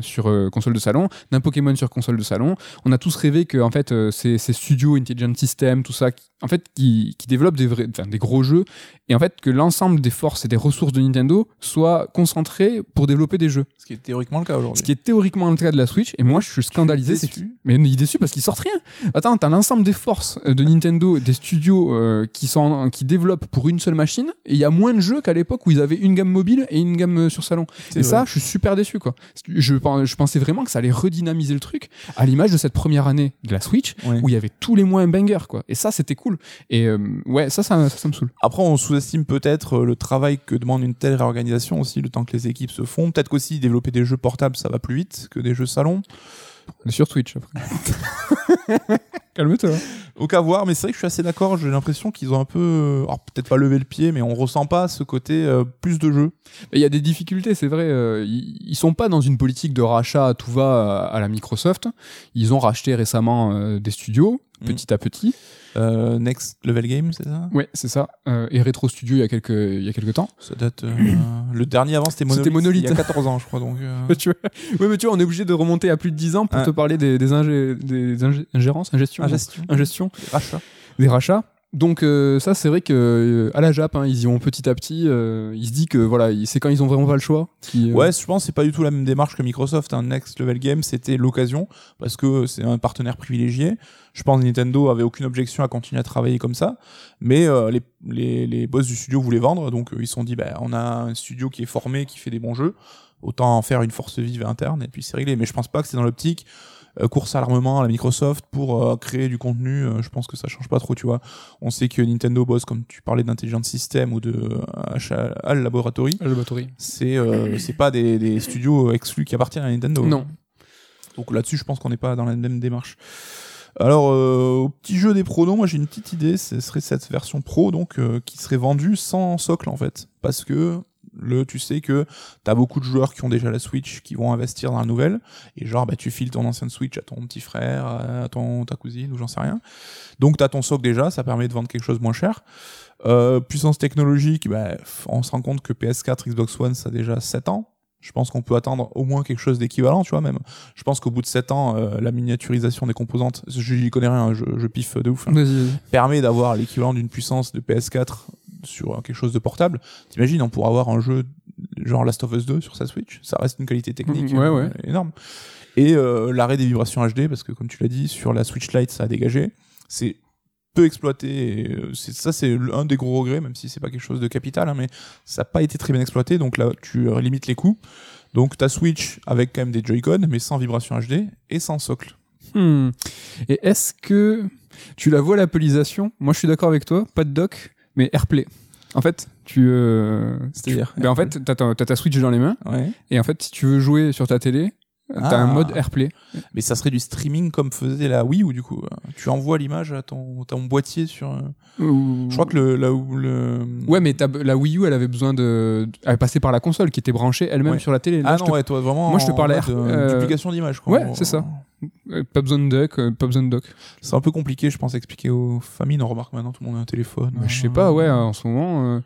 sur console de salon, d'un Pokémon sur console de salon. On a tous rêvé que en fait ces, ces studios Intelligent System, tout ça, qui- en fait, qui, qui développent des vrais, enfin, des gros jeux, et en fait que l'ensemble des forces et des ressources de Nintendo soient concentrées pour développer des jeux. Ce qui est théoriquement le cas aujourd'hui. Ce qui est théoriquement le cas de la Switch, et moi je suis scandalisé. c'est mais il est déçu parce qu'ils sortent rien. Attends, t'as l'ensemble des forces euh, de Nintendo, des studios euh, qui sont qui développent pour une seule machine, et il y a moins de jeux qu'à l'époque où ils avaient une gamme mobile et une gamme euh, sur salon. Et vrai. ça, je suis super déçu quoi. Je, pen- je pensais vraiment que ça allait redynamiser le truc, à l'image de cette première année de la Switch Ouais. où il y avait tous les mois un banger quoi. Et ça, c'était cool. Et euh, ouais, ça, ça, ça, ça me saoule. Après, on sous-estime peut-être euh, le travail que demande une telle réorganisation aussi, le temps que les équipes se font. Peut-être qu'aussi développer des jeux portables, ça va plus vite que des jeux salon. On est sur Twitch après. Calme-toi. Au cas voir, mais c'est vrai que je suis assez d'accord. J'ai l'impression qu'ils ont un peu, euh, alors peut-être pas levé le pied, mais on ressent pas ce côté euh, plus de jeux. Il y a des difficultés, c'est vrai. ils, sont pas dans une politique de rachat à tout va à, à la Microsoft. Ils ont racheté récemment euh, des studios, Mm. petit à petit. Euh, Next Level Game, c'est ça? Ouais, c'est ça. Euh, et Retro Studio il y a quelques, il y a quelques temps. Ça date. euh, le dernier avant, c'était Monolith. C'était Monolith. Il y a 14 ans, je crois. Donc. euh, tu vois, ouais, mais tu vois, on est obligé de remonter à plus de 10 ans pour Ouais. te parler des, des, ingé- des ingé- ingérences, ingestion, Ah, gestion. ingestion, Rachat. des rachats. Donc euh, ça, c'est vrai que euh, à la Jap, hein, ils y vont petit à petit. euh, ils se disent que voilà, c'est quand ils ont vraiment pas le choix. euh, Ouais, je pense c'est pas du tout la même démarche que Microsoft. Un Next Level Game, c'était l'occasion parce que c'est un partenaire privilégié. Je pense que Nintendo avait aucune objection à continuer à travailler comme ça, mais euh, les, les, les boss du studio voulaient vendre, donc euh, ils se sont dit, bah, on a un studio qui est formé, qui fait des bons jeux, autant en faire une force vive interne et puis c'est réglé. Mais je pense pas que c'est dans l'optique course à l'armement à la Microsoft pour euh, créer du contenu. euh, je pense que ça change pas trop, tu vois. On sait que Nintendo bosse, comme tu parlais d'Intelligent System ou de euh, HAL Laboratory le batterie. c'est euh, c'est pas des, des studios exclus qui appartiennent à Nintendo. Non. Donc là-dessus, je pense qu'on n'est pas dans la même démarche. Alors, euh, au petit jeu des pronos, moi j'ai une petite idée, ce serait cette version pro donc euh, qui serait vendue sans socle en fait, parce que le, tu sais que t'as beaucoup de joueurs qui ont déjà la Switch qui vont investir dans la nouvelle et genre bah tu files ton ancienne Switch à ton petit frère, à ton ta cousine ou j'en sais rien. Donc t'as ton socle déjà, ça permet de vendre quelque chose moins cher. Euh, puissance technologique, bah, on se rend compte que PS4, Xbox One, ça a déjà 7 ans. Je pense qu'on peut attendre au moins quelque chose d'équivalent, tu vois, même. Je pense qu'au bout de 7 ans, euh, la miniaturisation des composantes, je n'y connais rien, je, je piffe de ouf, hein, permet d'avoir l'équivalent d'une puissance de PS4 sur quelque chose de portable. T'imagines, on pourrait avoir un jeu genre Last of Us 2 sur sa Switch. Ça reste une qualité technique ouais, euh, ouais. énorme. Et euh, l'arrêt des vibrations HD, parce que comme tu l'as dit, sur la Switch Lite, ça a dégagé. C'est peu exploité. et, euh, ça, c'est un des gros regrets, même si c'est pas quelque chose de capital, hein, mais ça n'a pas été très bien exploité. Donc là, tu limites les coûts. Donc ta Switch avec quand même des Joy-Con, mais sans vibration HD et sans socle. Hmm. Et est-ce que tu la vois l'appelisation Moi, je suis d'accord avec toi, pas de dock, mais AirPlay. En fait, tu. euh, C'est-à-dire ben en fait, t'as ta, t'as ta Switch dans les mains, Ouais. et en fait, si tu veux jouer sur ta télé, t'as Ah. un mode AirPlay. Mais ça serait du streaming comme faisait la Wii ou du coup, euh, tu envoies l'image à ton, ton boîtier sur. euh, Ou- Je crois que le, là où le. Ouais, mais t'as- la Wii U, elle avait besoin de. Elle passait par la console qui était branchée elle-même Ouais. sur la télé. Là, Ah je non, te- ouais, toi vraiment. Moi, je te en parlais mode, R- euh, euh, duplication d'image, quoi. ouais, c'est ça. Euh, pas besoin de dock, euh, pas besoin de dock. C'est un peu compliqué, je pense, à expliquer aux familles. On remarque maintenant, tout le monde a un téléphone. Bah, je sais pas, ouais, en ce moment.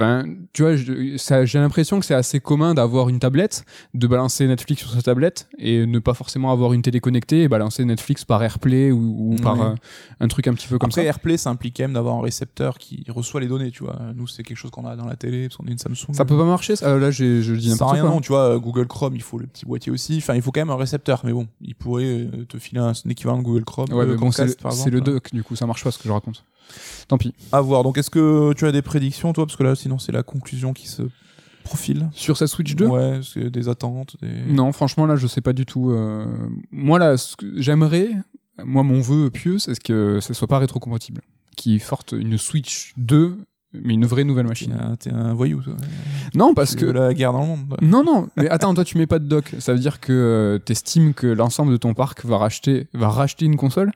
Euh, Enfin, tu vois, je- j'ai l'impression que c'est assez commun d'avoir une tablette, de balancer Netflix sur sa tablette et ne pas forcément avoir une télé connectée et balancer Netflix par AirPlay ou, ou par Oui. euh, un truc un petit peu comme Après, ça. AirPlay, ça implique quand même d'avoir un récepteur qui reçoit les données, tu vois. Nous, c'est quelque chose qu'on a dans la télé, parce qu'on est une Samsung. Ça peut pas marcher ça? Ah, Là, j'ai- je dis Ça sert à n'importe rien, quoi. non, tu vois, Google Chrome, il faut le petit boîtier aussi. Enfin, il faut quand même un récepteur, mais bon, il pourrait euh, te filer un, équivalent de Google Chrome. Ouais, euh, mais bon, c'est le, le dock, du coup, ça marche pas ce que je raconte. Tant pis. À voir. Donc, est-ce que tu as des prédictions, toi? Parce que là, sinon, c'est la conclusion qui se profile. Sur sa Switch 2 Ouais, c'est des attentes. Des... Non, franchement, là, je sais pas du tout. euh, Moi, là, ce que j'aimerais, moi, mon vœu pieux, c'est que ça soit pas rétrocompatible. Qui sorte une Switch 2, mais une vraie nouvelle machine. un, t'es un voyou, toi. Non, parce que. la guerre dans le monde. toi. Non, non, mais attends, toi, tu mets pas de dock. Ça veut dire que euh, t'estimes que l'ensemble de ton parc va racheter, va racheter une console?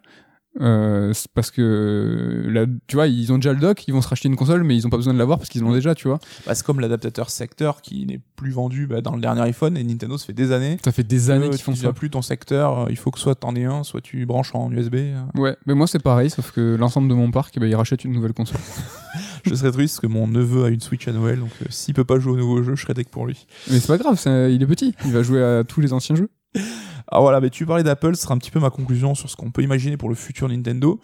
Euh, parce que là, tu vois, ils ont déjà le dock, ils vont se racheter une console, mais ils ont pas besoin de l'avoir parce qu'ils l'ont déjà, tu vois. Bah, c'est comme l'adaptateur secteur qui n'est plus vendu bah, dans le dernier iPhone et Nintendo, ça fait des années. Ça fait des années qu'ils font tu ça. n'as plus ton secteur, euh, il faut que soit t'en aies un, soit tu branches en USB. euh. Ouais, mais moi c'est pareil, sauf que l'ensemble de mon parc, eh ben, il rachète une nouvelle console. Je serais triste parce que mon neveu a une Switch à Noël, donc euh, s'il peut pas jouer au nouveau jeu, je serais deck pour lui. mais c'est pas grave, il est petit, il va jouer à tous les anciens jeux. Alors voilà, mais tu parlais d'Apple, ce sera un petit peu ma conclusion sur ce qu'on peut imaginer pour le futur Nintendo.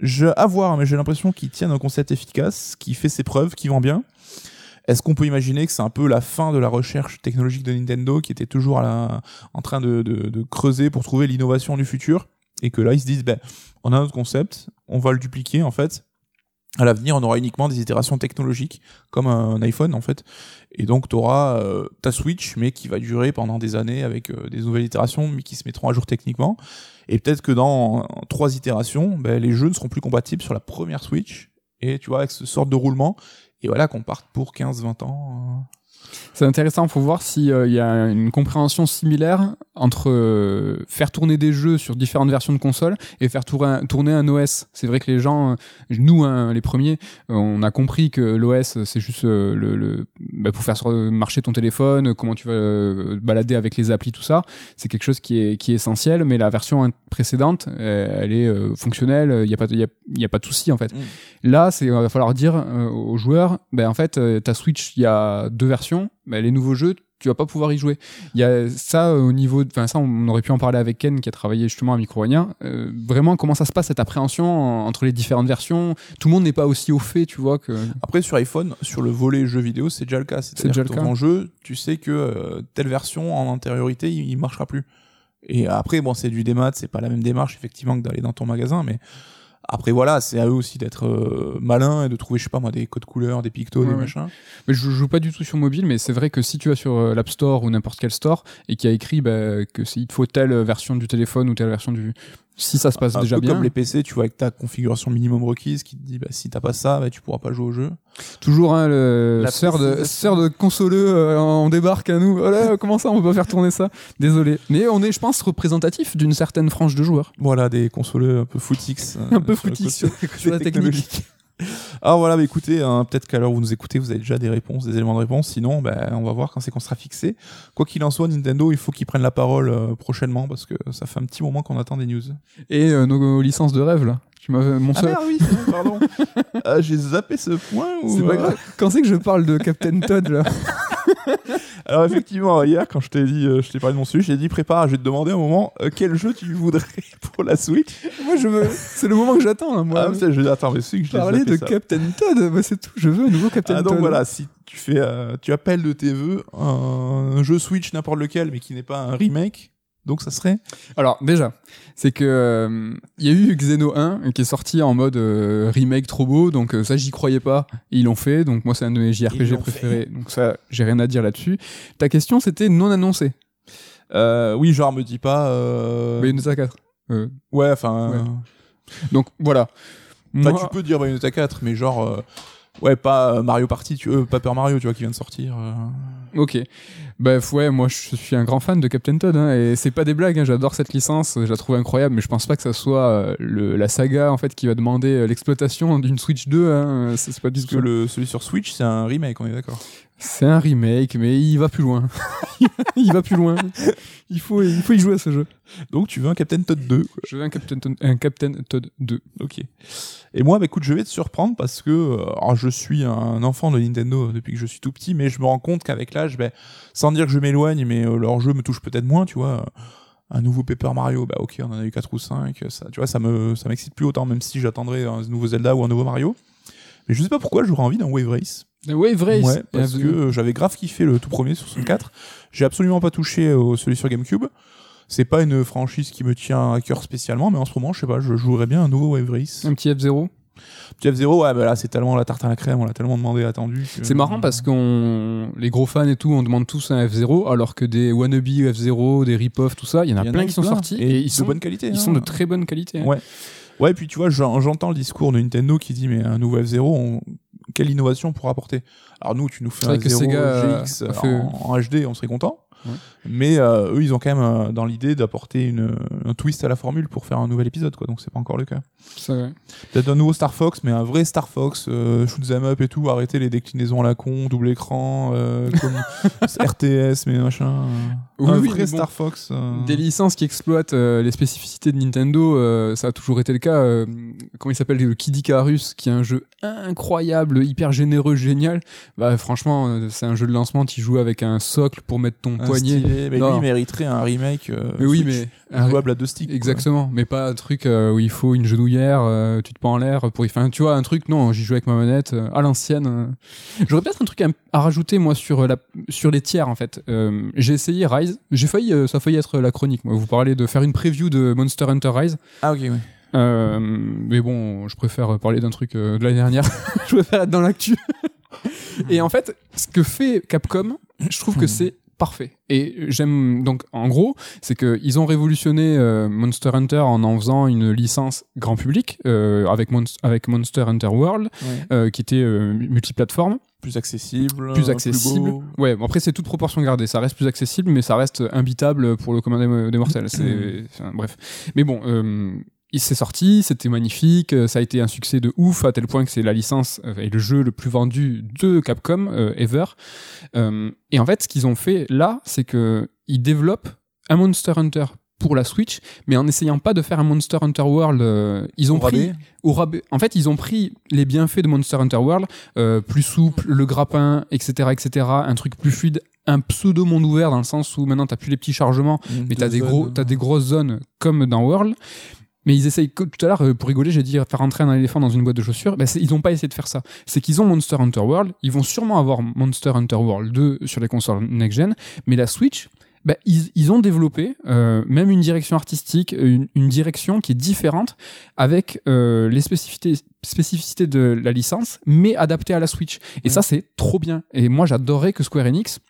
Je, à voir, mais j'ai l'impression qu'ils tiennent un concept efficace, qui fait ses preuves, qui vend bien. Est-ce qu'on peut imaginer que c'est un peu la fin de la recherche technologique de Nintendo, qui était toujours en train de, de- de creuser pour trouver l'innovation du futur, et que là ils se disent, ben, on a notre concept, on va le dupliquer en fait. À l'avenir, on aura uniquement des itérations technologiques, comme un iPhone en fait. Et donc, tu auras ta Switch, mais qui va durer pendant des années avec euh, des nouvelles itérations, mais qui se mettront à jour techniquement. Et peut-être que dans euh, trois itérations, ben, les jeux ne seront plus compatibles sur la première Switch. Et tu vois, avec ce sorte de roulement. Et voilà, qu'on parte pour 15-20 ans. C'est intéressant, faut voir s'il y a une compréhension similaire entre euh, faire tourner des jeux sur différentes versions de consoles et faire tourner un, tourner un OS. C'est vrai que les gens, euh, nous hein, les premiers, euh, on a compris que l'OS c'est juste euh, le, le bah, pour faire marcher ton téléphone, comment tu vas euh, balader avec les applis, tout ça. C'est quelque chose qui est, qui est essentiel, mais la version précédente, euh, elle est euh, fonctionnelle, il n'y a, pas de- il y a, il y a pas de souci en fait. Mm. Là, c'est va falloir dire euh, aux joueurs, ben en fait, euh, ta Switch, il y a deux versions, les nouveaux jeux, tu vas pas pouvoir y jouer. Il y a ça euh, au niveau, enfin ça, on aurait pu en parler avec Ken qui a travaillé justement à Micromania. Euh, vraiment, comment ça se passe cette appréhension en- entre les différentes versions? Tout le monde n'est pas aussi au fait, tu vois que. Après, sur iPhone, sur le volet jeux vidéo, c'est déjà le cas. C'est déjà le cas. ton jeu, tu sais que euh, telle version en antériorité, il, il marchera plus. Et après, bon, c'est du démat, c'est pas la même démarche, effectivement, que d'aller dans ton magasin, mais après, voilà, c'est à eux aussi d'être euh, malins et de trouver, je sais pas moi, des codes couleurs, des pictos, Ouais, des ouais. machins. Mais je joue pas du tout sur mobile, mais c'est vrai que si tu vas sur euh, l'App Store ou n'importe quel store et qu'il y a écrit bah, que c'est- il te faut telle version du téléphone ou telle version du. Si ça se passe Un déjà peu bien. comme les PC, tu vois, avec ta configuration minimum requise qui te dit, bah, si t'as pas ça, bah, tu pourras pas jouer au jeu. Toujours, hein, le La sœur de, sœur de consoleux, euh, on débarque à nous. Voilà, comment ça, on peut pas faire tourner ça? Désolé. Mais on est, je pense, représentatif d'une certaine frange de joueurs. Voilà, des consoleux un peu footix. euh, Un peu footix sur, sur la technique. Alors voilà, bah écoutez, hein, peut-être qu'à l'heure où vous nous écoutez, vous avez déjà des réponses, des éléments de réponse. Sinon, bah, on va voir quand c'est qu'on sera fixé. Quoi qu'il en soit, Nintendo, il faut qu'ils prennent la parole euh, prochainement parce que ça fait un petit moment qu'on attend des news. Et euh, nos licences de rêve, là. Mon Ah seul- merde, oui, pardon. Ah, J'ai zappé ce point. ou, C'est pas euh, grave. Quand c'est que je parle de Captain Todd, là Alors effectivement, hier, quand je t'ai dit, euh, je t'ai parlé de mon sujet, j'ai dit prépare, je vais te demander un moment euh, quel jeu tu voudrais pour la Switch. Moi, je veux. C'est le moment que j'attends, là, moi. Ah, putain, je attends, mais c'est que je Parler de ça. Captain Todd, bah, c'est tout. Je veux un nouveau Captain Ah, Todd. donc voilà, si tu fais, euh, tu appelles de tes vœux un jeu Switch n'importe lequel, mais qui n'est pas un remake, donc ça serait. Alors déjà, c'est que euh, il y a eu Xeno 1 qui est sorti en mode euh, remake trop beau, donc euh, ça j'y croyais pas. Ils l'ont fait, donc moi c'est un de mes JRPG préférés, donc ça j'ai rien à dire là-dessus. Ta question c'était non annoncé. Euh, oui, genre me dis pas. Euh... Bayonetta 4. Euh, Ouais, enfin. Ouais. euh, donc voilà. Bah, Moi- tu peux dire Bayonetta 4, mais genre. Ouais, pas euh, Mario Party, tu veux, Paper Mario, tu vois, qui vient de sortir. euh. Ok. Bref, ouais, moi je suis un grand fan de Captain Todd, hein, et c'est pas des blagues, hein, j'adore cette licence, je la trouve incroyable, mais je pense pas que ça soit euh, le, la saga en fait qui va demander l'exploitation d'une Switch 2, hein, c'est pas du Parce tout que le, celui sur Switch, c'est un remake, on est d'accord. C'est un remake, mais il va plus loin. il va plus loin. Il faut, il faut y jouer à ce jeu. Donc tu veux un Captain Todd 2 quoi. Je veux un Captain, Todd- un Captain Todd 2. Ok. Et moi, bah, écoute, je vais te surprendre parce que euh, alors, je suis un enfant de Nintendo depuis que je suis tout petit, mais je me rends compte qu'avec l'âge, bah, sans dire que je m'éloigne, mais euh, leur jeu me touche peut-être moins, tu vois. Un nouveau Paper Mario, bah ok, on en a eu 4 ou 5, ça, tu vois, ça me, ça m'excite plus autant, même si j'attendrais un nouveau Zelda ou un nouveau Mario. Mais je sais pas pourquoi j'aurais envie d'un Wave Race. Wave Race. Ouais, parce que euh, euh, j'avais grave kiffé le tout premier sur 64. J'ai absolument pas touché au celui sur GameCube. C'est pas une franchise qui me tient à cœur spécialement, mais en ce moment, je sais pas, je jouerais bien un nouveau Wave Race. Un petit F0. Petit F0, ouais, bah là, c'est tellement la tarte à la crème, on l'a tellement demandé attendu. que- C'est marrant parce qu'on les gros fans et tout, on demande tous un F0, alors que des wannabe F0, des rip-off, tout ça, il y en a Il y en plein a qui sont plein. sortis et, et ils de sont, bonne qualité. ils hein. sont de très bonne qualité. hein. Ouais. Puis tu vois, j'en- j'entends le discours de Nintendo qui dit mais un nouveau F0, on- quelle innovation pour apporter? Alors nous, tu nous fais un vrai que 0 Sega GX en, en HD, on serait content. Ouais. Mais euh, eux, ils ont quand même euh, dans l'idée d'apporter une un twist à la formule pour faire un nouvel épisode, quoi. Donc c'est pas encore le cas. C'est vrai. Peut-être un nouveau Star Fox, mais un vrai Star Fox, euh, shoot 'em up et tout, arrêter les déclinaisons à la con, double écran, euh, comme RTS, mais machin. euh, Oui, un oui, vrai bon. Star Fox. euh, Des licences qui exploitent les spécificités de Nintendo, euh, ça a toujours été le cas. comment il s'appelle le Kid Icarus, qui est un jeu incroyable, hyper généreux, génial. Bah franchement, c'est un jeu de lancement. Tu joues avec un socle pour mettre ton un poignet. Mais lui, il mériterait un remake. euh, Mais oui, mais un- jouable à deux sticks. quoi. Exactement, mais pas un truc euh, où il faut une genouillère, euh, tu te prends en l'air pour y faire. Tu vois, un truc, non, j'y joue avec ma manette à l'ancienne. J'aurais peut-être un truc à, à rajouter, moi, sur, la, sur les tiers, en fait. J'ai essayé Rise, j'ai failli, ça a failli être la chronique, moi. Vous parlez de faire une preview de Monster Hunter Rise. Ah, ok, oui. Euh, mais bon, je préfère parler d'un truc euh, de l'année dernière. je préfère être dans l'actu. Et en fait, ce que fait Capcom, je trouve que c'est parfait. Et j'aime donc en gros, c'est que ils ont révolutionné euh, Monster Hunter en en faisant une licence grand public euh, avec, Mon- avec Monster Hunter World, euh, qui était euh, multiplateforme, Plus accessible. plus accessible. beau. ouais, bon, après c'est toute proportion gardée. Ça reste plus accessible, mais ça reste imbitable pour le commun des, des mortels. C'est enfin, bref. Mais bon. Il s'est sorti, c'était magnifique, euh, ça a été un succès de ouf à tel point que c'est la licence euh, et le jeu le plus vendu de Capcom euh, ever. Euh, et en fait, ce qu'ils ont fait là, c'est que ils développent un Monster Hunter pour la Switch, mais en essayant pas de faire un Monster Hunter World. ils ont Au pris au rabais. En fait, ils ont pris les bienfaits de Monster Hunter World, plus souple, le grappin, etc., etc., un truc plus fluide, un pseudo monde ouvert dans le sens où maintenant t'as plus les petits chargements, mais t'as des gros, t'as des grosses zones comme dans World. Mais ils essayent, tout à l'heure, euh, pour rigoler, j'ai dit faire rentrer un éléphant dans une boîte de chaussures. Ben, c'est- ils n'ont pas essayé de faire ça. C'est qu'ils ont Monster Hunter World. Ils vont sûrement avoir Monster Hunter World 2 sur les consoles next-gen. Mais la Switch, ben, ils, ils ont développé euh, même une direction artistique, une, une direction qui est différente avec euh, les spécificités, spécificités de la licence, mais adaptée à la Switch. Et ça, c'est trop bien. Et moi, j'adorerais que Square Enix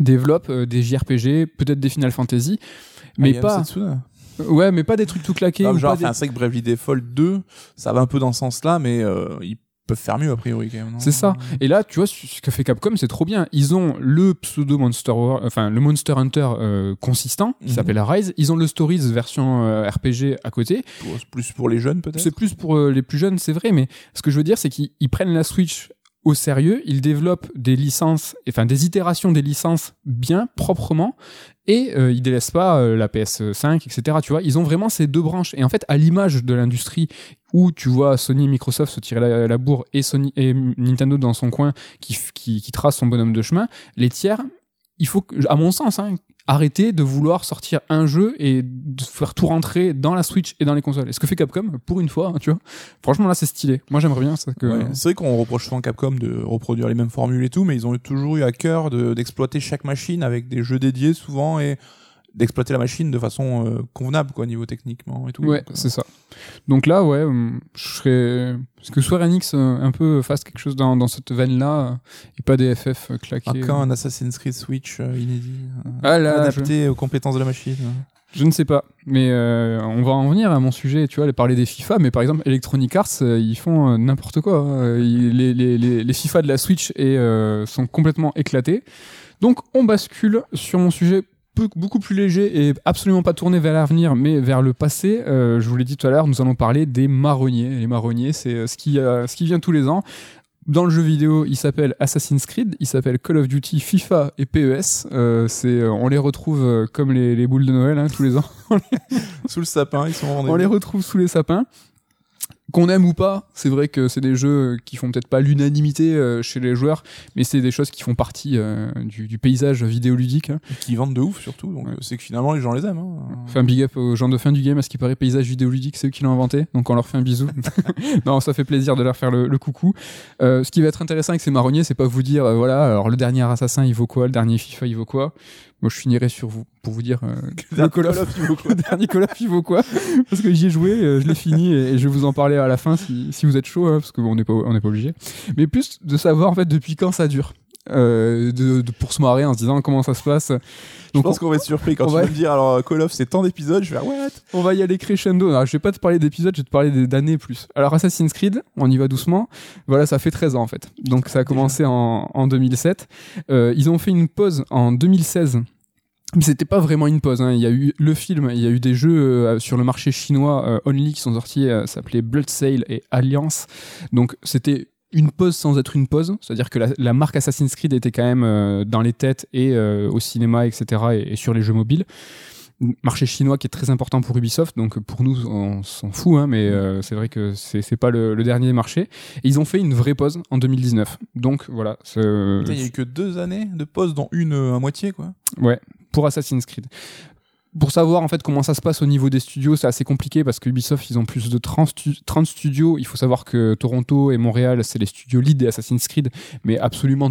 développe euh, des JRPG, peut-être des Final Fantasy, mais Ah, a pas. Ouais, mais pas des trucs tout claqués. Ah, ou genre, pas des- c'est que Bravely Default 2, ça va un peu dans ce sens-là, mais euh, ils peuvent faire mieux a priori quand même. non? C'est ça. Et là, tu vois, ce que fait Capcom, c'est trop bien. Ils ont le pseudo Monster, War- enfin le Monster Hunter euh, consistant, qui Mhm. s'appelle Rise. Ils ont le Stories version euh, RPG à côté. Pour- plus pour les jeunes peut-être? C'est plus pour les plus jeunes, c'est vrai, mais ce que je veux dire, c'est qu'ils ils prennent la Switch au sérieux, ils développent des licences, enfin des itérations des licences bien, proprement, et euh, ils délaissent pas euh, la PS5, etc. Tu vois, ils ont vraiment ces deux branches. Et en fait, à l'image de l'industrie où tu vois Sony et Microsoft se tirer la, la bourre et Sony et Nintendo dans son coin qui, qui, qui trace son bonhomme de chemin, les tiers, il faut, à mon sens, hein, arrêter de vouloir sortir un jeu et de faire tout rentrer dans la Switch et dans les consoles. Et ce que fait Capcom, pour une fois, hein, tu vois, franchement là c'est stylé. Moi j'aimerais bien C'est vrai qu'on reproche souvent Capcom de reproduire les mêmes formules et tout, mais ils ont toujours eu à cœur de- d'exploiter chaque machine avec des jeux dédiés souvent et d'exploiter la machine de façon euh, convenable quoi niveau techniquement et tout. Ouais, Donc, euh, c'est ça. Donc là, ouais, hum, je serais. Parce que Square Enix, euh, un peu, fasse quelque chose dans, dans cette veine-là, euh, et pas des FF claqués. ah, quand un Assassin's Creed Switch inédit, Ah là, adapté aux compétences de la machine. hein. Je ne sais pas, mais euh, on va en venir à mon sujet. Tu vois, parler des FIFA, mais par exemple Electronic Arts, euh, ils font euh, n'importe quoi. hein. Les, les, les, les FIFA de la Switch et, sont complètement éclatés. Donc on bascule sur mon sujet beaucoup plus léger et absolument pas tourné vers l'avenir, mais vers le passé. Euh, je vous l'ai dit tout à l'heure, nous allons parler des marronniers. Les marronniers, c'est euh, ce qui, euh, ce qui vient tous les ans. dans le jeu vidéo, il s'appelle Assassin's Creed, il s'appelle Call of Duty, FIFA et PES. Euh, c'est, on les retrouve comme les, les boules de Noël hein, tous les ans. sous le sapin, ils sont On les retrouve sous les sapins. Qu'on aime ou pas, c'est vrai que c'est des jeux qui font peut-être pas l'unanimité euh, chez les joueurs, mais c'est des choses qui font partie euh, du, paysage vidéoludique. Hein. qui vendent de ouf surtout, donc c'est que finalement les gens les aiment. Hein. Enfin, un big up aux gens de fin du game, à ce qui paraît paysage vidéoludique, c'est eux qui l'ont inventé, donc on leur fait un bisou. non, ça fait plaisir de leur faire le, coucou. Euh, ce qui va être intéressant avec ces marronniers, c'est pas vous dire, voilà, alors le dernier assassin il vaut quoi, le dernier FIFA il vaut quoi. Moi, je finirai sur vous pour vous dire euh, le Call of, vaut quoi dernier Call of il vaut quoi Parce que j'y ai joué, euh, je l'ai fini et, je vais vous en parler à la fin si, si vous êtes chaud, hein, parce qu'on n'est pas on n'est pas obligé. Mais plus de savoir en fait depuis quand ça dure. Euh, de, de, pour se marrer en se disant comment ça se passe. Donc je pense qu'on va être surpris quand tu vas me dire alors Call of c'est tant d'épisodes, je vais what? On va y aller crescendo. Alors, je vais pas te parler d'épisodes, je vais te parler d'années plus. Alors Assassin's Creed, on y va doucement. Voilà, ça fait 13 ans en fait. Donc ça a commencé en, en 2007. Euh, ils ont fait une pause en 2016 mais c'était pas vraiment une pause. Hein. Il y a eu le film, il y a eu des jeux euh, sur le marché chinois euh, only qui sont sortis, euh, s'appelaient Blood Sail et Alliance. Donc c'était une pause sans être une pause, c'est-à-dire que la, marque Assassin's Creed était quand même dans les têtes et au cinéma, etc. Et, sur les jeux mobiles. Marché chinois qui est très important pour Ubisoft, donc pour nous on s'en fout, hein, mais c'est vrai que c'est pas le, dernier marché. Et ils ont fait une vraie pause en 2019. Donc voilà. Il y a eu que deux années de pause, dont une à moitié, quoi. Ouais, pour Assassin's Creed. Pour savoir en fait comment ça se passe au niveau des studios, c'est assez compliqué parce que Ubisoft ils ont plus de 30, studios. Il faut savoir que Toronto et Montréal c'est les studios lead des Assassin's Creed, mais absolument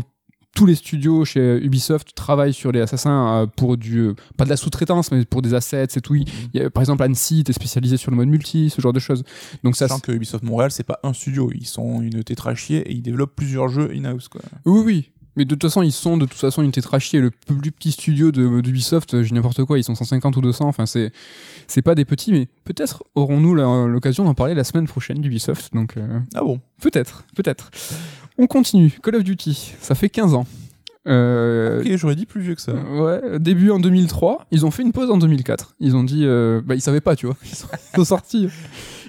tous les studios chez Ubisoft travaillent sur les assassins euh, pour du euh, pas de la sous-traitance mais pour des assets et tout. par exemple Annecy était spécialisé sur le mode multi, ce genre de choses. Donc ça Sachant que Ubisoft Montréal c'est pas un studio, ils sont une tétrachier et ils développent plusieurs jeux in-house quoi. Oui oui, mais de toute façon, ils sont de toute façon une tétrachie. Le plus petit studio de d'Ubisoft, j'ai n'importe quoi, ils sont 150 ou 200. Enfin, c'est c'est pas des petits, mais peut-être aurons-nous l'occasion d'en parler la semaine prochaine d'Ubisoft. Donc euh, ah bon? Peut-être, peut-être. On continue. Call of Duty, ça fait 15 ans. Euh, ok, j'aurais dit plus vieux que ça. Ouais, début en 2003. Ils ont fait une pause en 2004. Ils ont dit, euh, bah ils savaient pas, tu vois. Ils sont sortis.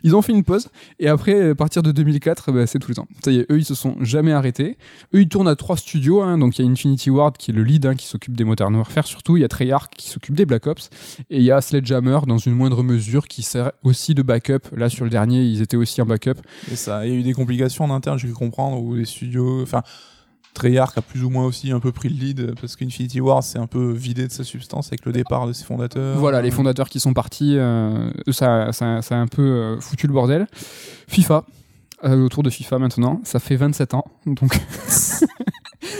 Ils ont fait une pause et après, à partir de 2004, bah, c'est tout le temps. Ça y est, eux, ils se sont jamais arrêtés. Eux, ils tournent à trois studios. Hein. donc il y a Infinity Ward qui est le lead, hein, qui s'occupe des Modern Warfare surtout. Il y a Treyarch qui s'occupe des Black Ops et il y a Sledgehammer dans une moindre mesure qui sert aussi de backup. Là, sur le dernier, ils étaient aussi en backup. Et ça, il y a eu des complications en interne, j'ai pu comprendre, où les studios, Treyarch a plus ou moins aussi un peu pris le lead parce qu'Infinity War s'est un peu vidé de sa substance avec le départ de ses fondateurs. Voilà, les fondateurs qui sont partis, euh, ça, ça, ça, a un peu euh, foutu le bordel. FIFA, euh, autour de FIFA maintenant, ça fait 27 ans, donc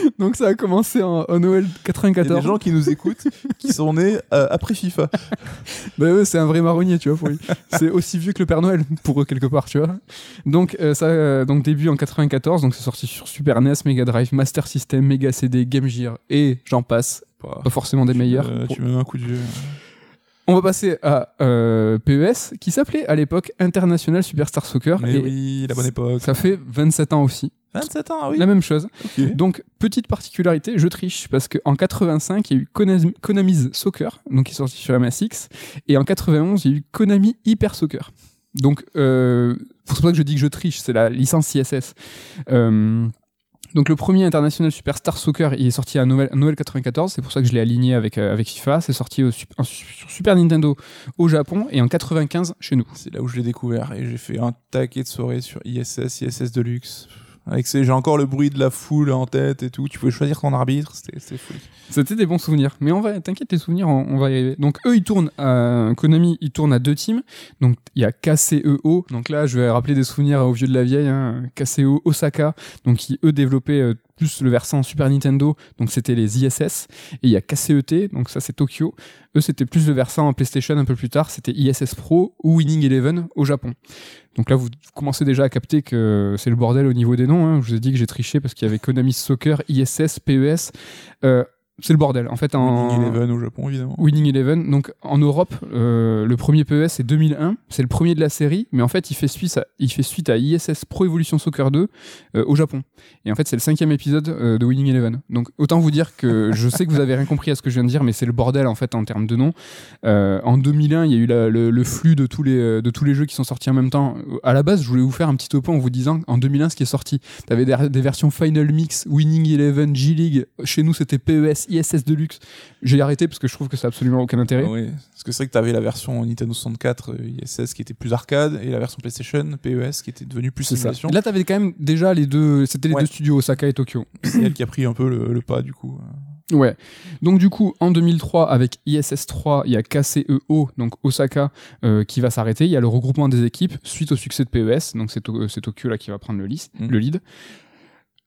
Donc ça a commencé en, Noël 94. Il y a des gens qui nous écoutent qui sont nés euh, après FIFA. bah c'est un vrai marronnier, tu vois, pour lui. C'est aussi vieux que le Père Noël, pour eux, quelque part, tu vois. Donc, euh, ça, euh, donc début en 94, donc c'est sorti sur Super NES, Mega Drive, Master System, Mega CD, Game Gear, et j'en passe. Bah, pas forcément des meilleurs. tu me mets un coup de vieux. On va passer à PES, qui s'appelait à l'époque International Superstar Soccer. Mais oui, la bonne époque. Ça fait 27 ans aussi. 27 ans, ah oui. La même chose. Donc, petite particularité, je triche, parce qu'en 85, il y a eu Konami's Soccer, donc qui est sorti sur MSX, et en 91, il y a eu Konami Hyper Soccer. Donc, euh, c'est pour ça que je dis que je triche, c'est la licence ISS. Euh, donc le premier International Superstar Soccer, il est sorti à Noël, Noël 94, c'est pour ça que je l'ai aligné avec, euh, avec FIFA. C'est sorti au, sur Super Nintendo au Japon et en 95 chez nous. C'est là où je l'ai découvert et j'ai fait un taquet de soirée sur ISS, ISS Deluxe. Avec j'ai encore le bruit de la foule en tête et tout. Tu pouvais choisir ton arbitre, c'était, fou. C'était des bons souvenirs. Mais on va, t'inquiète, les souvenirs, on, va y arriver. Donc eux, ils tournent à Konami, ils tournent à deux teams. Donc il y a KCEO. Donc là, je vais rappeler des souvenirs aux vieux de la vieille. Hein. KCEO Osaka. Donc qui eux développaient euh, plus le versant Super Nintendo, donc c'était les ISS, et il y a KCET, donc ça c'est Tokyo. Eux c'était plus le versant en PlayStation un peu plus tard, c'était ISS Pro ou Winning Eleven au Japon. Donc là vous commencez déjà à capter que c'est le bordel au niveau des noms. Hein. Je vous ai dit que j'ai triché parce qu'il y avait Konami Soccer, ISS, PES. Euh, c'est le bordel. En fait, en Winning Eleven au Japon, évidemment. Winning Eleven. Donc en Europe, euh, le premier PES c'est 2001, c'est le premier de la série, mais en fait il fait suite à, il fait suite à ISS Pro Evolution Soccer 2 euh, au Japon. Et en fait c'est le cinquième épisode euh, de Winning Eleven. Donc autant vous dire que je sais que vous avez rien compris à ce que je viens de dire, mais c'est le bordel en fait en termes de nom. En 2001, il y a eu la- le, le flux de tous les de tous les jeux qui sont sortis en même temps. À la base, je voulais vous faire un petit topo en vous disant en 2001 ce qui est sorti. T'avais des, des versions Final Mix, Winning Eleven, G League. Chez nous c'était PES, ISS Deluxe. J'ai arrêté parce que je trouve que ça a absolument aucun intérêt. Oui, parce que c'est vrai que t'avais la version Nintendo 64 euh, ISS qui était plus arcade et la version PlayStation PES qui était devenue plus simulation. Là, t'avais quand même déjà les deux. C'était les Ouais. deux studios, Osaka et Tokyo. C'est elle qui a pris un peu le, le pas du coup. Ouais. Donc du coup, en 2003, avec ISS 3, il y a KCEO, donc Osaka, euh, qui va s'arrêter. Il y a le regroupement des équipes suite au succès de PES. Donc c'est To- c'est Tokyo là qui va prendre le, lis- Mm. le lead.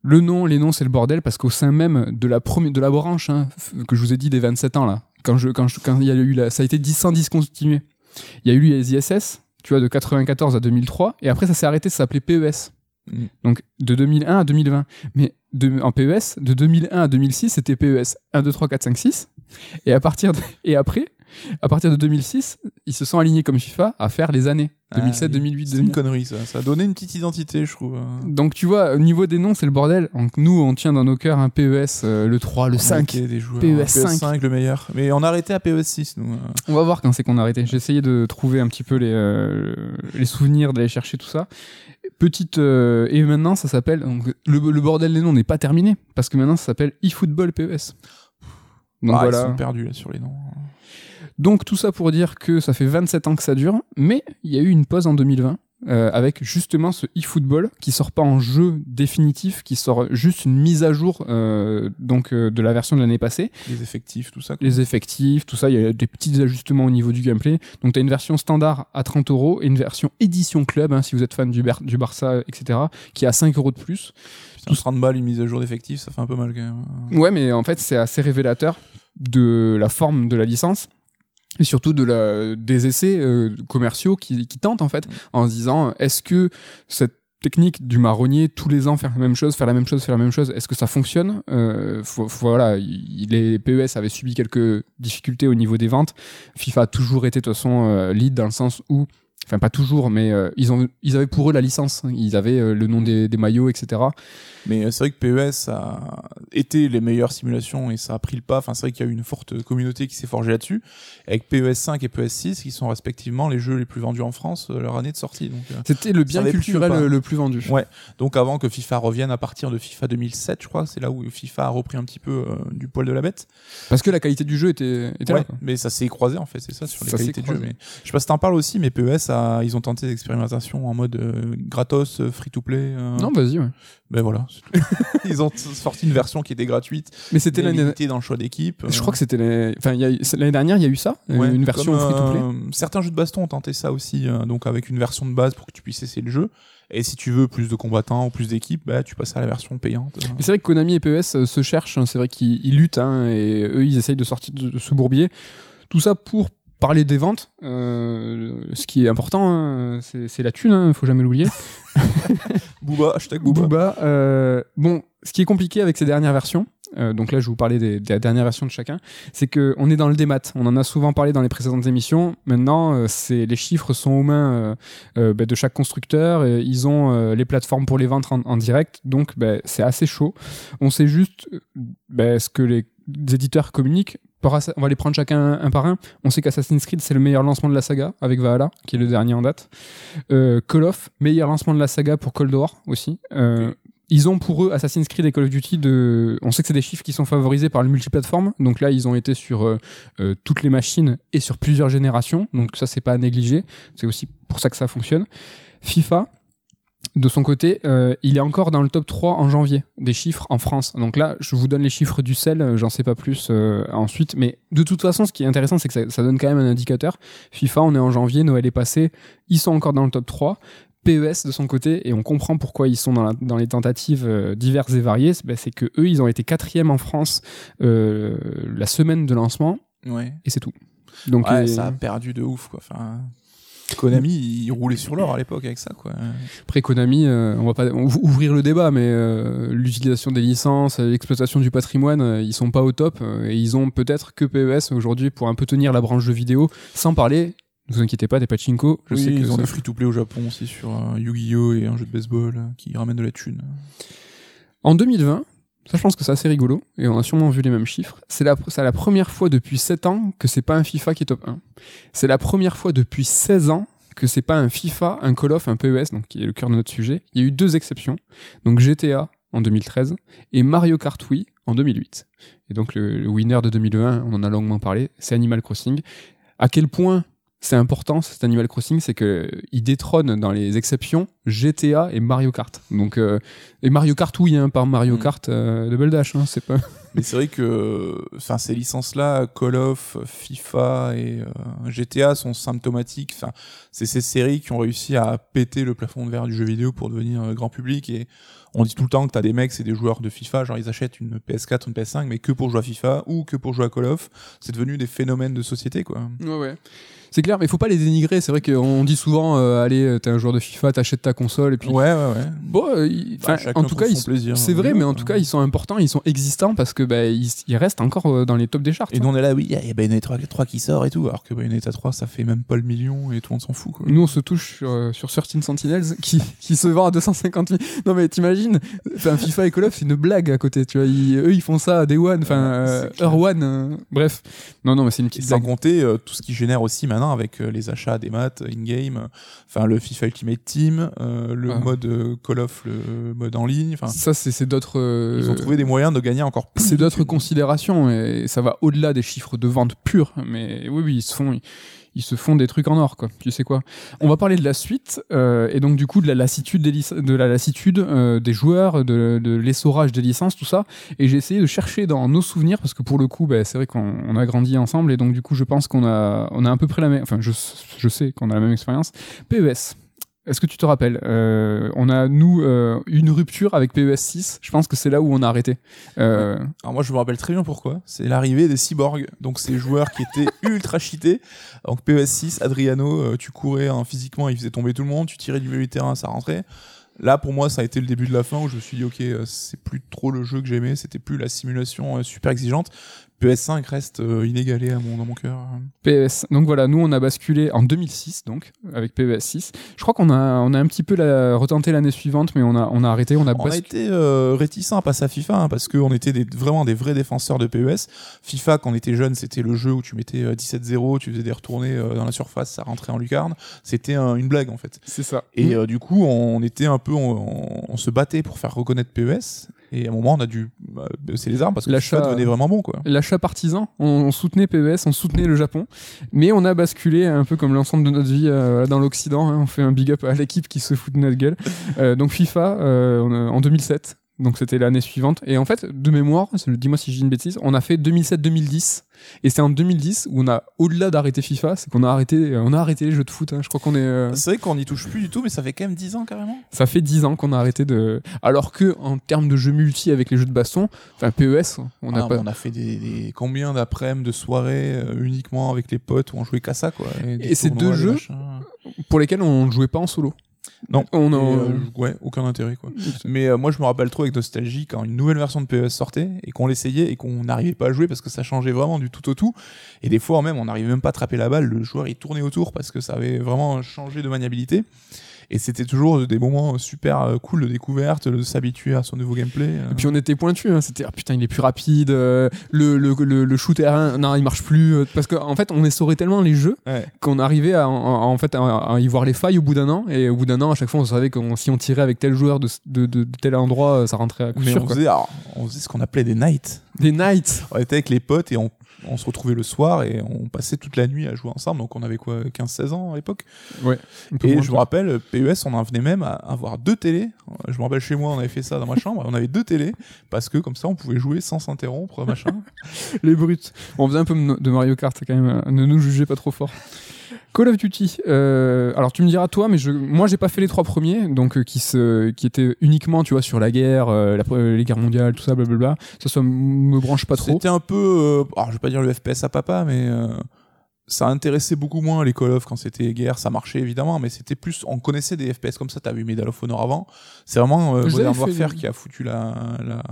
Le nom, les noms, c'est le bordel parce qu'au sein même de la première, de la branche hein, que je vous ai dit des 27 ans là, quand je, quand je- quand il y a eu la, ça a été 10 sans discontinuer. Il y a eu les ISS, tu vois, de 94 à 2003, et après ça s'est arrêté, ça s'appelait PES. Mm. Donc de 2001 à 2020. Mais de- en PES, de 2001 à 2006, c'était PES 1, 2, 3, 4, 5, 6. Et, à partir de- et après, à partir de 2006, ils se sont alignés comme FIFA à faire les années. 2007, Ah, 2008, C'est une 2009. connerie ça. Ça a donné une petite identité, je trouve. hein. Donc tu vois, au niveau des noms, c'est le bordel. Donc nous, on tient dans nos cœurs un PES, euh, le 3, le On 5. manquait des joueurs. PES hein. 5. le meilleur. Mais on a arrêté à PES 6 nous. hein. On va voir quand c'est qu'on a arrêté. J'ai essayé de trouver un petit peu les, euh, les souvenirs, d'aller chercher tout ça. Petite euh, et maintenant ça s'appelle donc, le, le bordel des noms n'est pas terminé parce que maintenant ça s'appelle eFootball PES. Donc Ah, voilà. Ils sont perdus là sur les noms. Donc tout ça pour dire que ça fait 27 ans que ça dure, mais il y a eu une pause en 2020 euh, avec justement ce eFootball qui sort pas en jeu définitif, qui sort juste une mise à jour euh, donc euh, de la version de l'année passée, Les effectifs, tout ça. quoi. les effectifs, tout ça, il y a des petits ajustements au niveau du gameplay. Donc tu as une version standard à 30 euros et une version édition club hein, si vous êtes fan du, Bar- du Barça, etc., qui est à 5 euros de plus. Putain, 30 balles, une mise à jour d'effectifs, ça fait un peu mal quand même. Ouais, mais en fait, c'est assez révélateur de la forme de la licence et surtout de la, des essais euh, commerciaux qui, qui tentent en fait en se disant est-ce que cette technique du marronnier tous les ans faire la même chose faire la même chose faire la même chose est-ce que ça fonctionne? Euh, faut- faut- voilà il- les PES avaient subi quelques difficultés au niveau des ventes. FIFA a toujours été de toute façon euh, lead dans le sens où enfin pas toujours mais euh, ils ont ils avaient pour eux la licence ils avaient euh, le nom des, des maillots etc Mais euh, c'est vrai que PES a été les meilleures simulations et ça a pris le pas. Enfin, c'est vrai qu'il y a eu une forte communauté qui s'est forgée là-dessus. Avec PES 5 et PES 6 qui sont respectivement les jeux les plus vendus en France leur année de sortie. C'était le bien culturel le, plus vendu Ouais. donc avant que FIFA revienne à partir de FIFA 2007, je crois, c'est là où FIFA a repris un petit peu du poil de la bête. Parce que la qualité du jeu était, était. Ouais, mais ça s'est croisé en fait, c'est ça sur les Ça qualités de jeu. Mais je sais pas si t'en parles aussi, mais PES a, ils ont tenté l'expérimentation en mode euh, gratos, free to play. Non, vas-y, ouais. ben voilà. ils ont sorti une version qui était gratuite, Mais c'était l'année. dans le choix d'équipe. Je crois que c'était les- enfin, l'année dernière, il y a eu ça, euh, Ouais, une version comme, free-to-play. euh, certains jeux de baston ont tenté ça aussi, euh, donc avec une version de base pour que tu puisses essayer le jeu. Et si tu veux plus de combattants ou plus d'équipes, bah, tu passes à la version payante. Mais c'est vrai que Konami et PES euh, se cherchent, hein, c'est vrai qu'ils ils luttent, hein, et eux, ils essayent de sortir de, de ce bourbier. Tout ça pour parler des ventes. euh, ce qui est important, hein, c'est la thune, hein, faut jamais l'oublier. Booba, hashtag Booba. Booba. euh, bon, ce qui est compliqué avec ces dernières versions, euh, donc là je vais vous parler des, des dernières versions de chacun, c'est que on est dans le démat. On en a souvent parlé dans les précédentes émissions. Maintenant, c'est les chiffres sont aux mains bah, de chaque constructeur. Et ils ont les plateformes pour les vendre en, en direct, donc bah, c'est assez chaud. On sait juste bah, ce que les éditeurs communiquent. On va les prendre chacun un par un. On sait qu'Assassin's Creed, c'est le meilleur lancement de la saga avec Valhalla, qui est le dernier en date. Euh, Call of, meilleur lancement de la saga pour Cold War aussi. Euh, Ils ont pour eux Assassin's Creed et Call of Duty de. On sait que c'est des chiffres qui sont favorisés par le multiplateforme. Donc là, ils ont été sur euh, toutes les machines et sur plusieurs générations. Donc ça, c'est pas à négliger. C'est aussi pour ça que ça fonctionne. FIFA, de son côté, euh, il est encore dans le top 3 en janvier des chiffres en France. Donc là, je vous donne les chiffres du sel, euh, j'en sais pas plus euh, ensuite. Mais de toute façon, ce qui est intéressant, c'est que ça, ça donne quand même un indicateur. FIFA, on est en janvier, Noël est passé, ils sont encore dans le top 3. PES de son côté, et on comprend pourquoi ils sont dans, la- dans les tentatives euh, diverses et variées, c'est ben, c'est que eux, ils ont été quatrième en France la semaine de lancement, Ouais. et c'est tout. Donc Ouais, ça a perdu de ouf, quoi. Enfin, Konami, il roulait sur l'or à l'époque avec ça, quoi. Après Konami, euh, on va pas ouvrir le débat, mais euh, l'utilisation des licences, l'exploitation du patrimoine, euh, ils sont pas au top et ils ont peut-être que PES aujourd'hui pour un peu tenir la branche de vidéo, sans parler. Ne vous inquiétez pas, des pachinko. Je sais ils ont des free-to-play au Japon aussi sur Yu-Gi-Oh et un jeu de baseball qui ramène de la thune. En 2020, ça, je pense que c'est assez rigolo, et on a sûrement vu les mêmes chiffres. C'est la, première fois depuis 7 ans que c'est pas un FIFA qui est top 1. C'est la première fois depuis 16 ans que c'est pas un FIFA, un Call of, un PES, donc qui est le cœur de notre sujet. Il y a eu deux exceptions, donc GTA en 2013 et Mario Kart Wii en 2008. Et donc le, le winner de 2020, on en a longuement parlé, c'est Animal Crossing. À quel point c'est important cet Animal Crossing, c'est que il détrône dans les exceptions GTA et Mario Kart. Donc euh, et Mario Kart oui, hein, par Mario mm. Kart euh, Double Dash, hein, c'est pas. Mais c'est vrai que, enfin ces licences-là, Call of, FIFA et euh, GTA sont symptomatiques. Enfin, c'est ces séries qui ont réussi à péter le plafond de verre du jeu vidéo pour devenir grand public et on dit tout le temps que t'as des mecs, c'est des joueurs de FIFA, genre ils achètent une PS4, une PS5, mais que pour jouer à FIFA ou que pour jouer à Call of. C'est devenu des phénomènes de société, quoi. Ouais, ouais. C'est clair, mais il faut pas les dénigrer. C'est vrai qu'on dit souvent, euh, allez, t'es un joueur de FIFA, t'achètes ta console et puis. Ouais, ouais, ouais. Bon, euh, bah, en tout cas, c'est vrai, mais en tout cas, ils sont importants, ils sont existants parce que bah, ils, restent encore euh, dans les tops des charts. Et nous, on est là, oui, il y a Bayonetta 3, qui sort et tout, alors que Bayonetta 3, ça fait même pas le million et tout monde s'en fout. Quoi. Nous, on se touche sur, sur 13 Sentinels qui, qui se vend à 250 000. Non, mais t'imagines, enfin, FIFA et Call of, c'est une blague à côté, tu vois. eux, ils font ça à Day One, enfin, Heure One, bref. Non, non, mais c'est une petite Sans compter tout ce qui génère aussi maintenant avec les achats des maths in-game, enfin le FIFA Ultimate Team, euh, le ah. mode euh, Call of, le mode en ligne. Enfin, ça c'est d'autres. Euh, ils ont trouvé des moyens de gagner encore plus. C'est d'autres considérations et ça va au-delà des chiffres de vente purs. Mais oui, oui, ils se font ils se font des trucs en or, quoi. Tu sais quoi? On va parler de la suite euh, et donc du coup de la lassitude des de la lassitude euh, des joueurs, de, de l'essorage des licences, tout ça. Et j'ai essayé de chercher dans nos souvenirs parce que pour le coup, bah, c'est vrai qu'on a grandi ensemble et donc du coup, je pense qu'on a on a à peu près la même. Enfin, je je sais qu'on a la même expérience. PES. Est-ce que tu te rappelles euh, On a, nous, euh, une rupture avec PES 6. Je pense que c'est là où on a arrêté. Euh... Alors moi, je me rappelle très bien pourquoi. C'est l'arrivée des cyborgs. Donc ces joueurs qui étaient ultra cheatés. Donc PES 6, Adriano, tu courais hein, physiquement, il faisait tomber tout le monde. Tu tirais du milieu terrain, ça rentrait. Là, pour moi, ça a été le début de la fin où je me suis dit, ok, c'est plus trop le jeu que j'aimais, c'était plus la simulation super exigeante. PS5 reste euh, inégalé à mon, dans mon cœur. PS. Donc voilà, nous on a basculé en 2006 donc avec PES 6. Je crois qu'on a on a un petit peu la, retenté l'année suivante, mais on a on a arrêté, on a. On a été euh, réticent à passer à FIFA hein, parce qu'on était des, vraiment des vrais défenseurs de PES. FIFA quand on était jeune, c'était le jeu où tu mettais 17-0, euh, tu faisais des retournées dans la surface, ça rentrait en lucarne. C'était une blague en fait. C'est ça. Et mm. du coup, on était un peu, on, on, se battait pour faire reconnaître PES et à un moment, on a dû bah, baisser les armes parce que l'achat devenait vraiment bon. quoi. L'achat partisan, on, soutenait PES, on soutenait le Japon, mais on a basculé un peu comme l'ensemble de notre vie euh, dans l'Occident. Hein. on fait un big up à l'équipe qui se fout de notre gueule. Euh, donc FIFA, euh, en 2007, donc c'était l'année suivante. Et en fait, de mémoire, dis-moi si j'ai une bêtise, on a fait 2007-2010. Et c'est en 2010 où on a, au-delà d'arrêter FIFA, c'est qu'on a arrêté, on a arrêté les jeux de foot. Hein. Je crois qu'on est. Euh, c'est vrai qu'on n'y touche plus du tout, mais ça fait quand même 10 ans carrément. Ça fait 10 ans qu'on a arrêté de. Alors que en termes de jeux multi avec les jeux de baston, enfin PES, on a ah, pas. On a fait des, combien d'après-midi, de soirées euh, uniquement avec les potes où on jouait qu'à ça quoi. Et, c'est deux jeux pour lesquels on ne jouait pas en solo. Non, on a euh, ouais, aucun intérêt quoi. Mais euh, moi je me rappelle trop avec nostalgie quand une nouvelle version de PES sortait et qu'on l'essayait et qu'on n'arrivait pas à jouer parce que ça changeait vraiment du tout au tout. Et des fois même on n'arrivait même pas à attraper la balle, le joueur il tournait autour parce que ça avait vraiment changé de maniabilité. Et c'était toujours des moments super euh, cool de découverte, de s'habituer à son nouveau gameplay. Euh. Et puis on était pointu, hein. c'était ah, putain il est plus rapide, euh, le, le, le, shooter non il marche plus parce qu'en en fait on essorait tellement les jeux qu'on arrivait à, en fait à, y voir les failles au bout d'un an et au bout d'un an à chaque fois on savait que si on tirait avec tel joueur de, de, de, tel endroit ça rentrait à coup sûr. On, Faisait, on faisait ce qu'on appelait des nights. Des nights. On était avec les potes et on on se retrouvait le soir et on passait toute la nuit à jouer ensemble. Donc on avait quoi, 15-16 ans à l'époque? Ouais. Et je me rappelle, PES, on en venait même à avoir deux télés. Je me rappelle chez moi, on avait fait ça dans ma chambre. On avait deux télés parce que comme ça, on pouvait jouer sans s'interrompre, machin. Les brutes. On faisait un peu de Mario Kart quand même. Ne nous jugez pas trop fort. Call of Duty. Euh, alors tu me diras toi, mais je, moi j'ai pas fait les trois premiers, donc euh, qui se, qui étaient uniquement, tu vois, sur la guerre, euh, les guerres mondiales, tout ça, blablabla. Ça, ça me branche pas trop. C'était un peu, alors je vais pas dire le FPS à papa, mais ça intéressait beaucoup moins les Call of quand c'était guerre, ça marchait évidemment, mais c'était plus, on connaissait des FPS comme ça, t'as vu Medal of Honor avant, c'est vraiment euh, Modern fait, Warfare qui a foutu la, la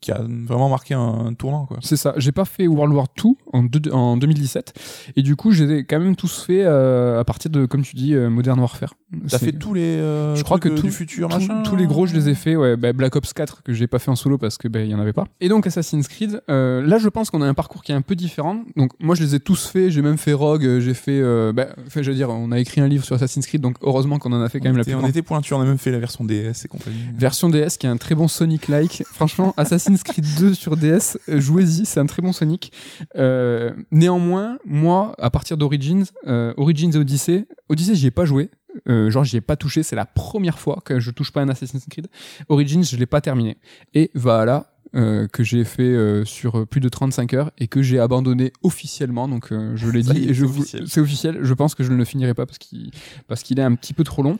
qui a vraiment marqué un, tournant quoi. C'est ça. J'ai pas fait World War 2 en, deux- en 2017 et du coup j'ai quand même tous fait euh, à partir de comme tu dis euh, Modern Warfare. T'as fait tous les, Je crois que euh, tout- du futur tous- machin. tous les gros je les ai fait ouais bah, Black Ops 4 que j'ai pas fait en solo parce que bah, il y en avait pas et donc Assassin's Creed là je pense qu'on a un parcours qui est un peu différent donc moi je les ai tous fait j'ai même fait Rogue euh, j'ai fait euh, bah, je veux dire on a écrit un livre sur Assassin's Creed donc heureusement qu'on en a fait quand on même la était, plus on était pointu, on a même fait la version DS et compagnie. version DS qui est un très bon Sonic-like. Franchement, Assassin's Creed 2 sur DS, euh, jouez-y, c'est un très bon Sonic. Euh, néanmoins, moi, à partir d'Origins, euh, Origins et Odyssey, Odyssey, j'y ai pas joué. Euh, genre, j'y ai pas touché. C'est la première fois que je touche pas un Assassin's Creed. Origins, je l'ai pas terminé. Et voilà. Euh, que j'ai fait euh, sur plus de 35 heures et que j'ai abandonné officiellement donc euh, je l'ai dit et je c'est vous- officiel. c'est officiel je pense que je ne le finirai pas parce qu'il parce qu'il est un petit peu trop long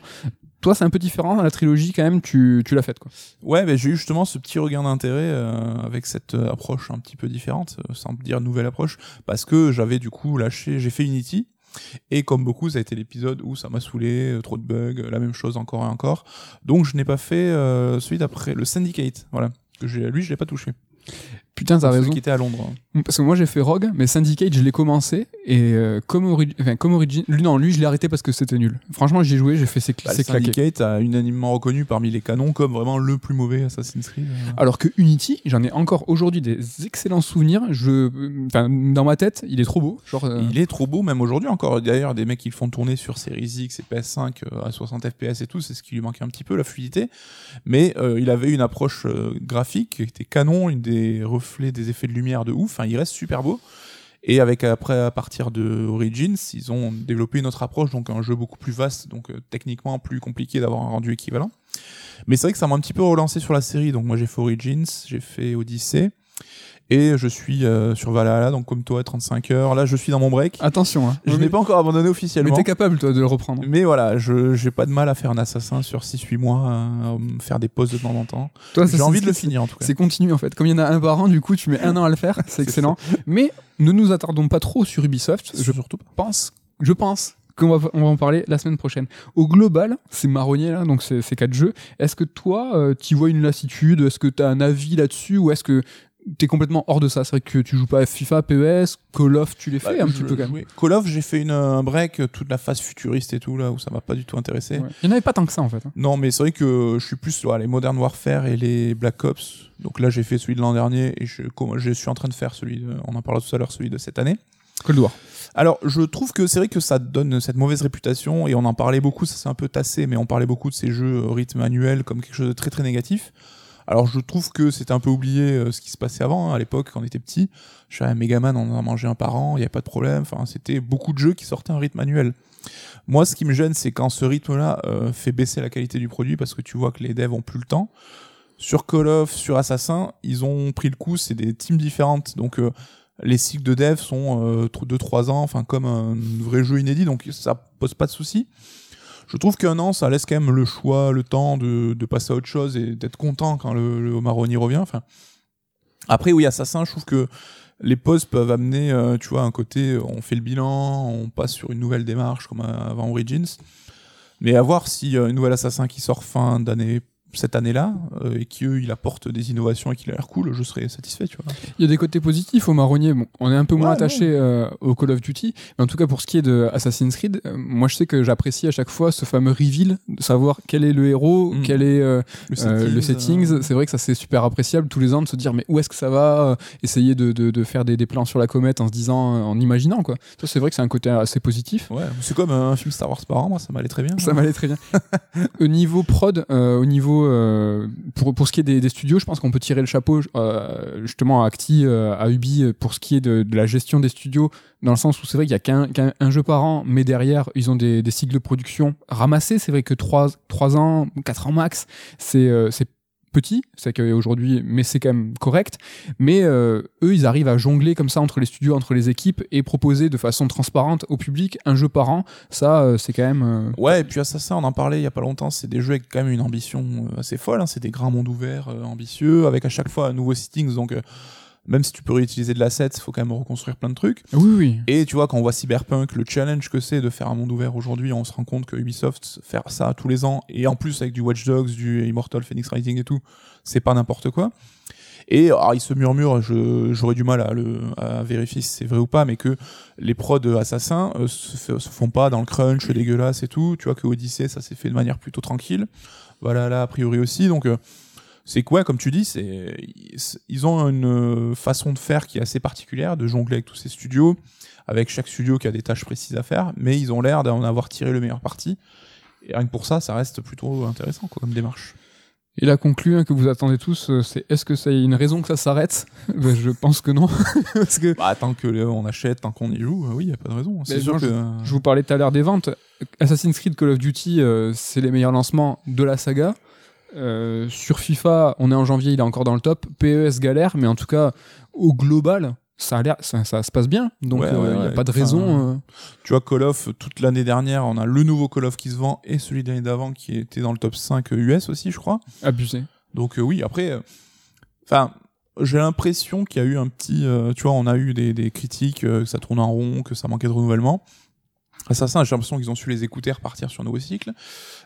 toi c'est un peu différent la trilogie quand même tu, tu l'as faite quoi Ouais, ben j'ai eu justement ce petit regain d'intérêt euh, avec cette euh, approche un petit peu différente, euh, sans dire nouvelle approche, parce que j'avais du coup lâché, j'ai fait Unity, et comme beaucoup, ça a été l'épisode où ça m'a saoulé, euh, trop de bugs, euh, la même chose encore et encore. Donc je n'ai pas fait euh, celui d'après, le Syndicate, voilà. Que j'ai, lui, je l'ai pas touché. Putain, t'as raison. qui était à Londres. Parce que moi j'ai fait Rogue, mais Syndicate je l'ai commencé et euh, comme, Ori- enfin, comme Origin, lui non, lui je l'ai arrêté parce que c'était nul. Franchement j'y ai joué, j'ai fait c'est Bah. Syndicate a unanimement reconnu parmi les canons comme vraiment le plus mauvais Assassin's Creed. euh. Alors que Unity, j'en ai encore aujourd'hui des excellents souvenirs. Je, enfin, dans ma tête, il est trop beau. Genre, euh, Il est trop beau, même aujourd'hui encore. D'ailleurs, des mecs qui le font tourner sur Series X et PS5 euh, à 60 FPS et tout, c'est ce qui lui manquait un petit peu, la fluidité. Mais il avait une approche graphique qui était canon, une des des effets de lumière de ouf. Enfin, il reste super beau. Et avec après, à partir de Origins, ils ont développé une autre approche, donc un jeu beaucoup plus vaste, donc euh, techniquement plus compliqué d'avoir un rendu équivalent. Mais c'est vrai que ça m'a un petit peu relancé sur la série. Donc moi j'ai fait Origins, j'ai fait Odyssey, et je suis euh, sur Valhalla, donc comme toi, 35 heures. Là, je suis dans mon break. attention. Hein. Je mais n'ai pas encore abandonné mais officiellement. t'es capable toi de le reprendre. Mais voilà, je j'ai pas de mal à faire un assassin sur 6-8 mois, me faire des pauses de temps en temps. Toi, J'ai envie de le finir en tout cas. C'est continu en fait. Comme il y en a un par an, du coup, tu mets un an à le faire. C'est excellent. Mais ne nous attardons pas trop sur Ubisoft. Je surtout pense, je pense qu'on va, on va en parler la semaine prochaine. Au global, c'est marronnier là, donc c'est ces quatre jeux. Est-ce que toi, euh, tu vois une lassitude? Est-ce que tu as un avis là-dessus? Ou est-ce que t'es complètement hors de ça C'est vrai que tu joues pas à FIFA, PES, Call of, tu les fais Bah, un je- petit peu quand même. Call of, j'ai fait une, un break, euh, toute la phase futuriste et tout, là, où ça m'a pas du tout intéressé. Ouais. Il n'y en avait pas tant que ça en fait. hein. Non, mais c'est vrai que je suis plus ouais, les Modern Warfare et les Black Ops. Donc là, j'ai fait celui de l'an dernier et je, suis en train de faire celui, de- on en parlera tout à l'heure, celui de cette année. Cold War. Alors, je trouve que c'est vrai que ça donne cette mauvaise réputation et on en parlait beaucoup, ça s'est un peu tassé, mais on parlait beaucoup de ces jeux au rythme annuel comme quelque chose de très très négatif. Alors, je trouve que c'était un peu oublié euh, ce qui se passait avant, hein, à l'époque, quand on était petit. Je suis à Megaman, on en a mangé un par an, il n'y a pas de problème. Enfin, c'était beaucoup de jeux qui sortaient un rythme annuel. Moi, ce qui me gêne, c'est quand ce rythme-là euh, fait baisser la qualité du produit parce que tu vois que les devs ont plus le temps. Sur Call of, sur Assassin, ils ont pris le coup, c'est des teams différentes. Donc, euh, les cycles de dev sont 2-3 ans, enfin comme un vrai jeu inédit, donc ça pose pas de souci. Je trouve qu'un an, ça laisse quand même le choix, le temps de, de passer à autre chose et d'être content quand le, le Maroni revient. Enfin, après, oui, Assassin, je trouve que les pauses peuvent amener, euh, tu vois, un côté, on fait le bilan, on passe sur une nouvelle démarche comme avant Origins. Mais à voir si euh, une nouvelle Assassin qui sort fin d'année cette année-là euh, et qu'eux il apporte des innovations et qu'il a l'air cool, je serais satisfait, tu vois. Il y a des côtés positifs au marronnier. Bon, on est un peu moins Ouais, attaché euh, au Call of Duty, mais en tout cas pour ce qui est de Assassin's Creed, euh, moi je sais que j'apprécie à chaque fois ce fameux reveal, de savoir quel est le héros, Mm. quel est Le le settings, C'est vrai que ça c'est super appréciable tous les ans de se dire mais où est-ce que ça va, essayer de, de, de faire des, des plans sur la comète en se disant, en imaginant quoi. Ça c'est vrai que c'est un côté assez positif. Ouais, c'est comme un film Star Wars par an, moi ça m'allait très bien. Ça m'allait très bien. au niveau prod, au niveau euh, pour, pour ce qui est des, studios, je pense qu'on peut tirer le chapeau euh, justement à Acti, euh, à Ubi pour ce qui est de, la gestion des studios, dans le sens où c'est vrai qu'il y a qu'un qu'un- un jeu par an, mais derrière ils ont des, cycles de production ramassés. C'est vrai que 3, trois ans, 4 ans max, c'est c'est petit, c'est qu'aujourd'hui, mais c'est quand même correct. Mais euh, eux, ils arrivent à jongler comme ça entre les studios, entre les équipes et proposer de façon transparente au public un jeu par an. Ça, euh, c'est quand même. euh, Ouais, et puis Assassin, on en parlait il y a pas longtemps, c'est des jeux avec quand même une ambition assez folle, hein. c'est des grands mondes ouverts ambitieux, avec à chaque fois un nouveau settings, donc même si tu peux réutiliser de l'asset, il faut quand même reconstruire plein de trucs. Oui, oui. Et tu vois, quand on voit Cyberpunk, le challenge que c'est de faire un monde ouvert aujourd'hui, on se rend compte que Ubisoft faire ça tous les ans, et en plus avec du Watch Dogs, du Immortal Phoenix Rising et tout, c'est pas n'importe quoi. Et alors, il se murmure, j'aurais du mal à, le, à vérifier si c'est vrai ou pas, mais que les prods assassins euh, se font pas dans le crunch dégueulasse et tout. Tu vois que Odyssey, ça s'est fait de manière plutôt tranquille. Voilà, là, a priori aussi. Donc, euh, c'est quoi, comme tu dis, c'est ils ont une euh, façon de faire qui est assez particulière, de jongler avec tous ces studios, avec chaque studio qui a des tâches précises à faire, mais ils ont l'air d'en avoir tiré le meilleur parti. Et rien que pour ça, ça reste plutôt intéressant quoi, comme démarche. Et la conclusion que vous attendez tous, euh, c'est est-ce que ça y a une raison que ça s'arrête? Ben, Je pense que non. Parce que Bah, tant que euh, on achète, tant qu'on y joue, euh, oui, il y a pas de raison. C'est sûr que je vous parlais tout à l'heure des ventes. Assassin's Creed Call of Duty, euh, c'est les meilleurs lancements de la saga. Euh, sur FIFA, on est en janvier, il est encore dans le top. PES galère, mais en tout cas, au global, ça a l'air, ça, ça se passe bien. Donc, il ouais, n'y a ouais. pas de raison. euh. Tu vois, Call of, toute l'année dernière, on a le nouveau Call of qui se vend et celui de l'année d'avant qui était dans le top 5 US aussi, je crois. abusé. Donc euh, oui, après, euh, enfin, j'ai l'impression qu'il y a eu un petit, euh, tu vois, on a eu des, des critiques, euh, que ça tourne en rond, que ça manquait de renouvellement. Assassin, j'ai l'impression qu'ils ont su les écouter, repartir sur un nouveau cycle.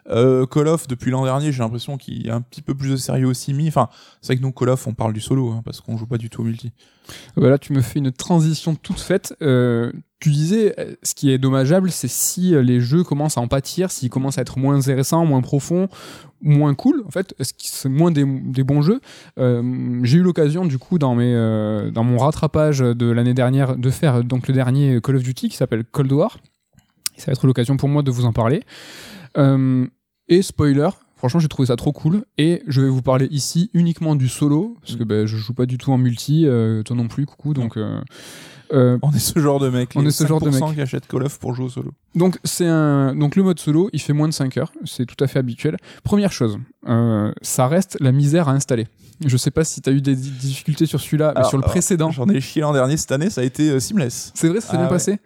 Euh, Call of, depuis l'an dernier, j'ai l'impression qu'il y a un petit peu plus de sérieux aussi mis. Enfin, c'est vrai que nous, Call of, on parle du solo, hein, parce qu'on joue pas du tout au multi. Bah là, tu me fais une transition toute faite. Euh, tu disais, euh, ce qui est dommageable, c'est si euh, les jeux commencent à en pâtir, s'ils commencent à être moins intéressants, moins profonds, moins cool, en fait, que c'est moins des, bons jeux Euh, J'ai eu l'occasion, du coup, dans, mes, euh, dans mon rattrapage de l'année dernière, de faire donc le dernier Call of Duty qui s'appelle Cold War. Ça va être l'occasion pour moi de vous en parler. Euh, et spoiler, franchement, j'ai trouvé ça trop cool. Et je vais vous parler ici uniquement du solo, parce que ben, je joue pas du tout en multi, euh, toi non plus, coucou. Donc, euh, euh, On est ce genre de mec. On est ce genre de 5% mec. qui achètent Call of pour jouer au solo. donc c'est un donc le mode solo, il fait moins de 5 heures, c'est tout à fait habituel. Première chose, euh, ça reste la misère à installer. Je sais pas si tu as eu des di- difficultés sur celui-là, mais sur le alors, précédent. J'en ai chié l'an dernier, cette année, ça a été euh, seamless. C'est vrai, ça s'est Ah bien ouais. passé.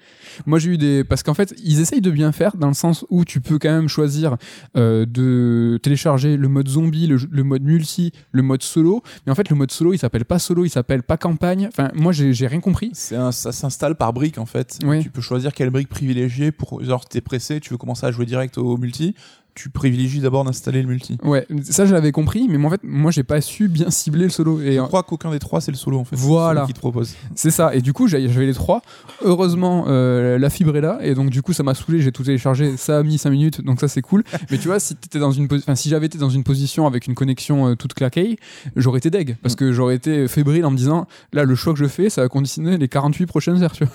Moi, j'ai eu des parce qu'en fait, ils essayent de bien faire dans le sens où tu peux quand même choisir euh, de télécharger le mode zombie, le, le mode multi, le mode solo. Mais en fait, le mode solo, il s'appelle pas solo, il s'appelle pas campagne. Enfin, moi, j'ai j'ai rien compris. C'est un- ça s'installe par brique en fait. Oui. Tu peux choisir quelle brique privilégier pour genre t'es pressé, tu veux commencer à jouer direct au multi, tu privilégies d'abord d'installer le multi. Ouais, ça, je l'avais compris, mais moi, en fait, moi, j'ai pas su bien cibler le solo. Et Je euh, crois qu'aucun des trois c'est le solo en fait. Voilà. Qui te propose. C'est ça. Et du coup, j'avais les trois. Heureusement, euh, la fibre est là. Et donc, du coup, ça m'a saoulé. J'ai tout téléchargé. Ça a mis 5 minutes. Donc, ça, c'est cool. Mais tu vois, si, t'étais dans une posi- enfin, si j'avais été dans une position avec une connexion euh, toute claquée, j'aurais été deg. Parce que j'aurais été fébrile en me disant là, le choix que je fais, ça va conditionner les 48 prochaines heures. Tu vois.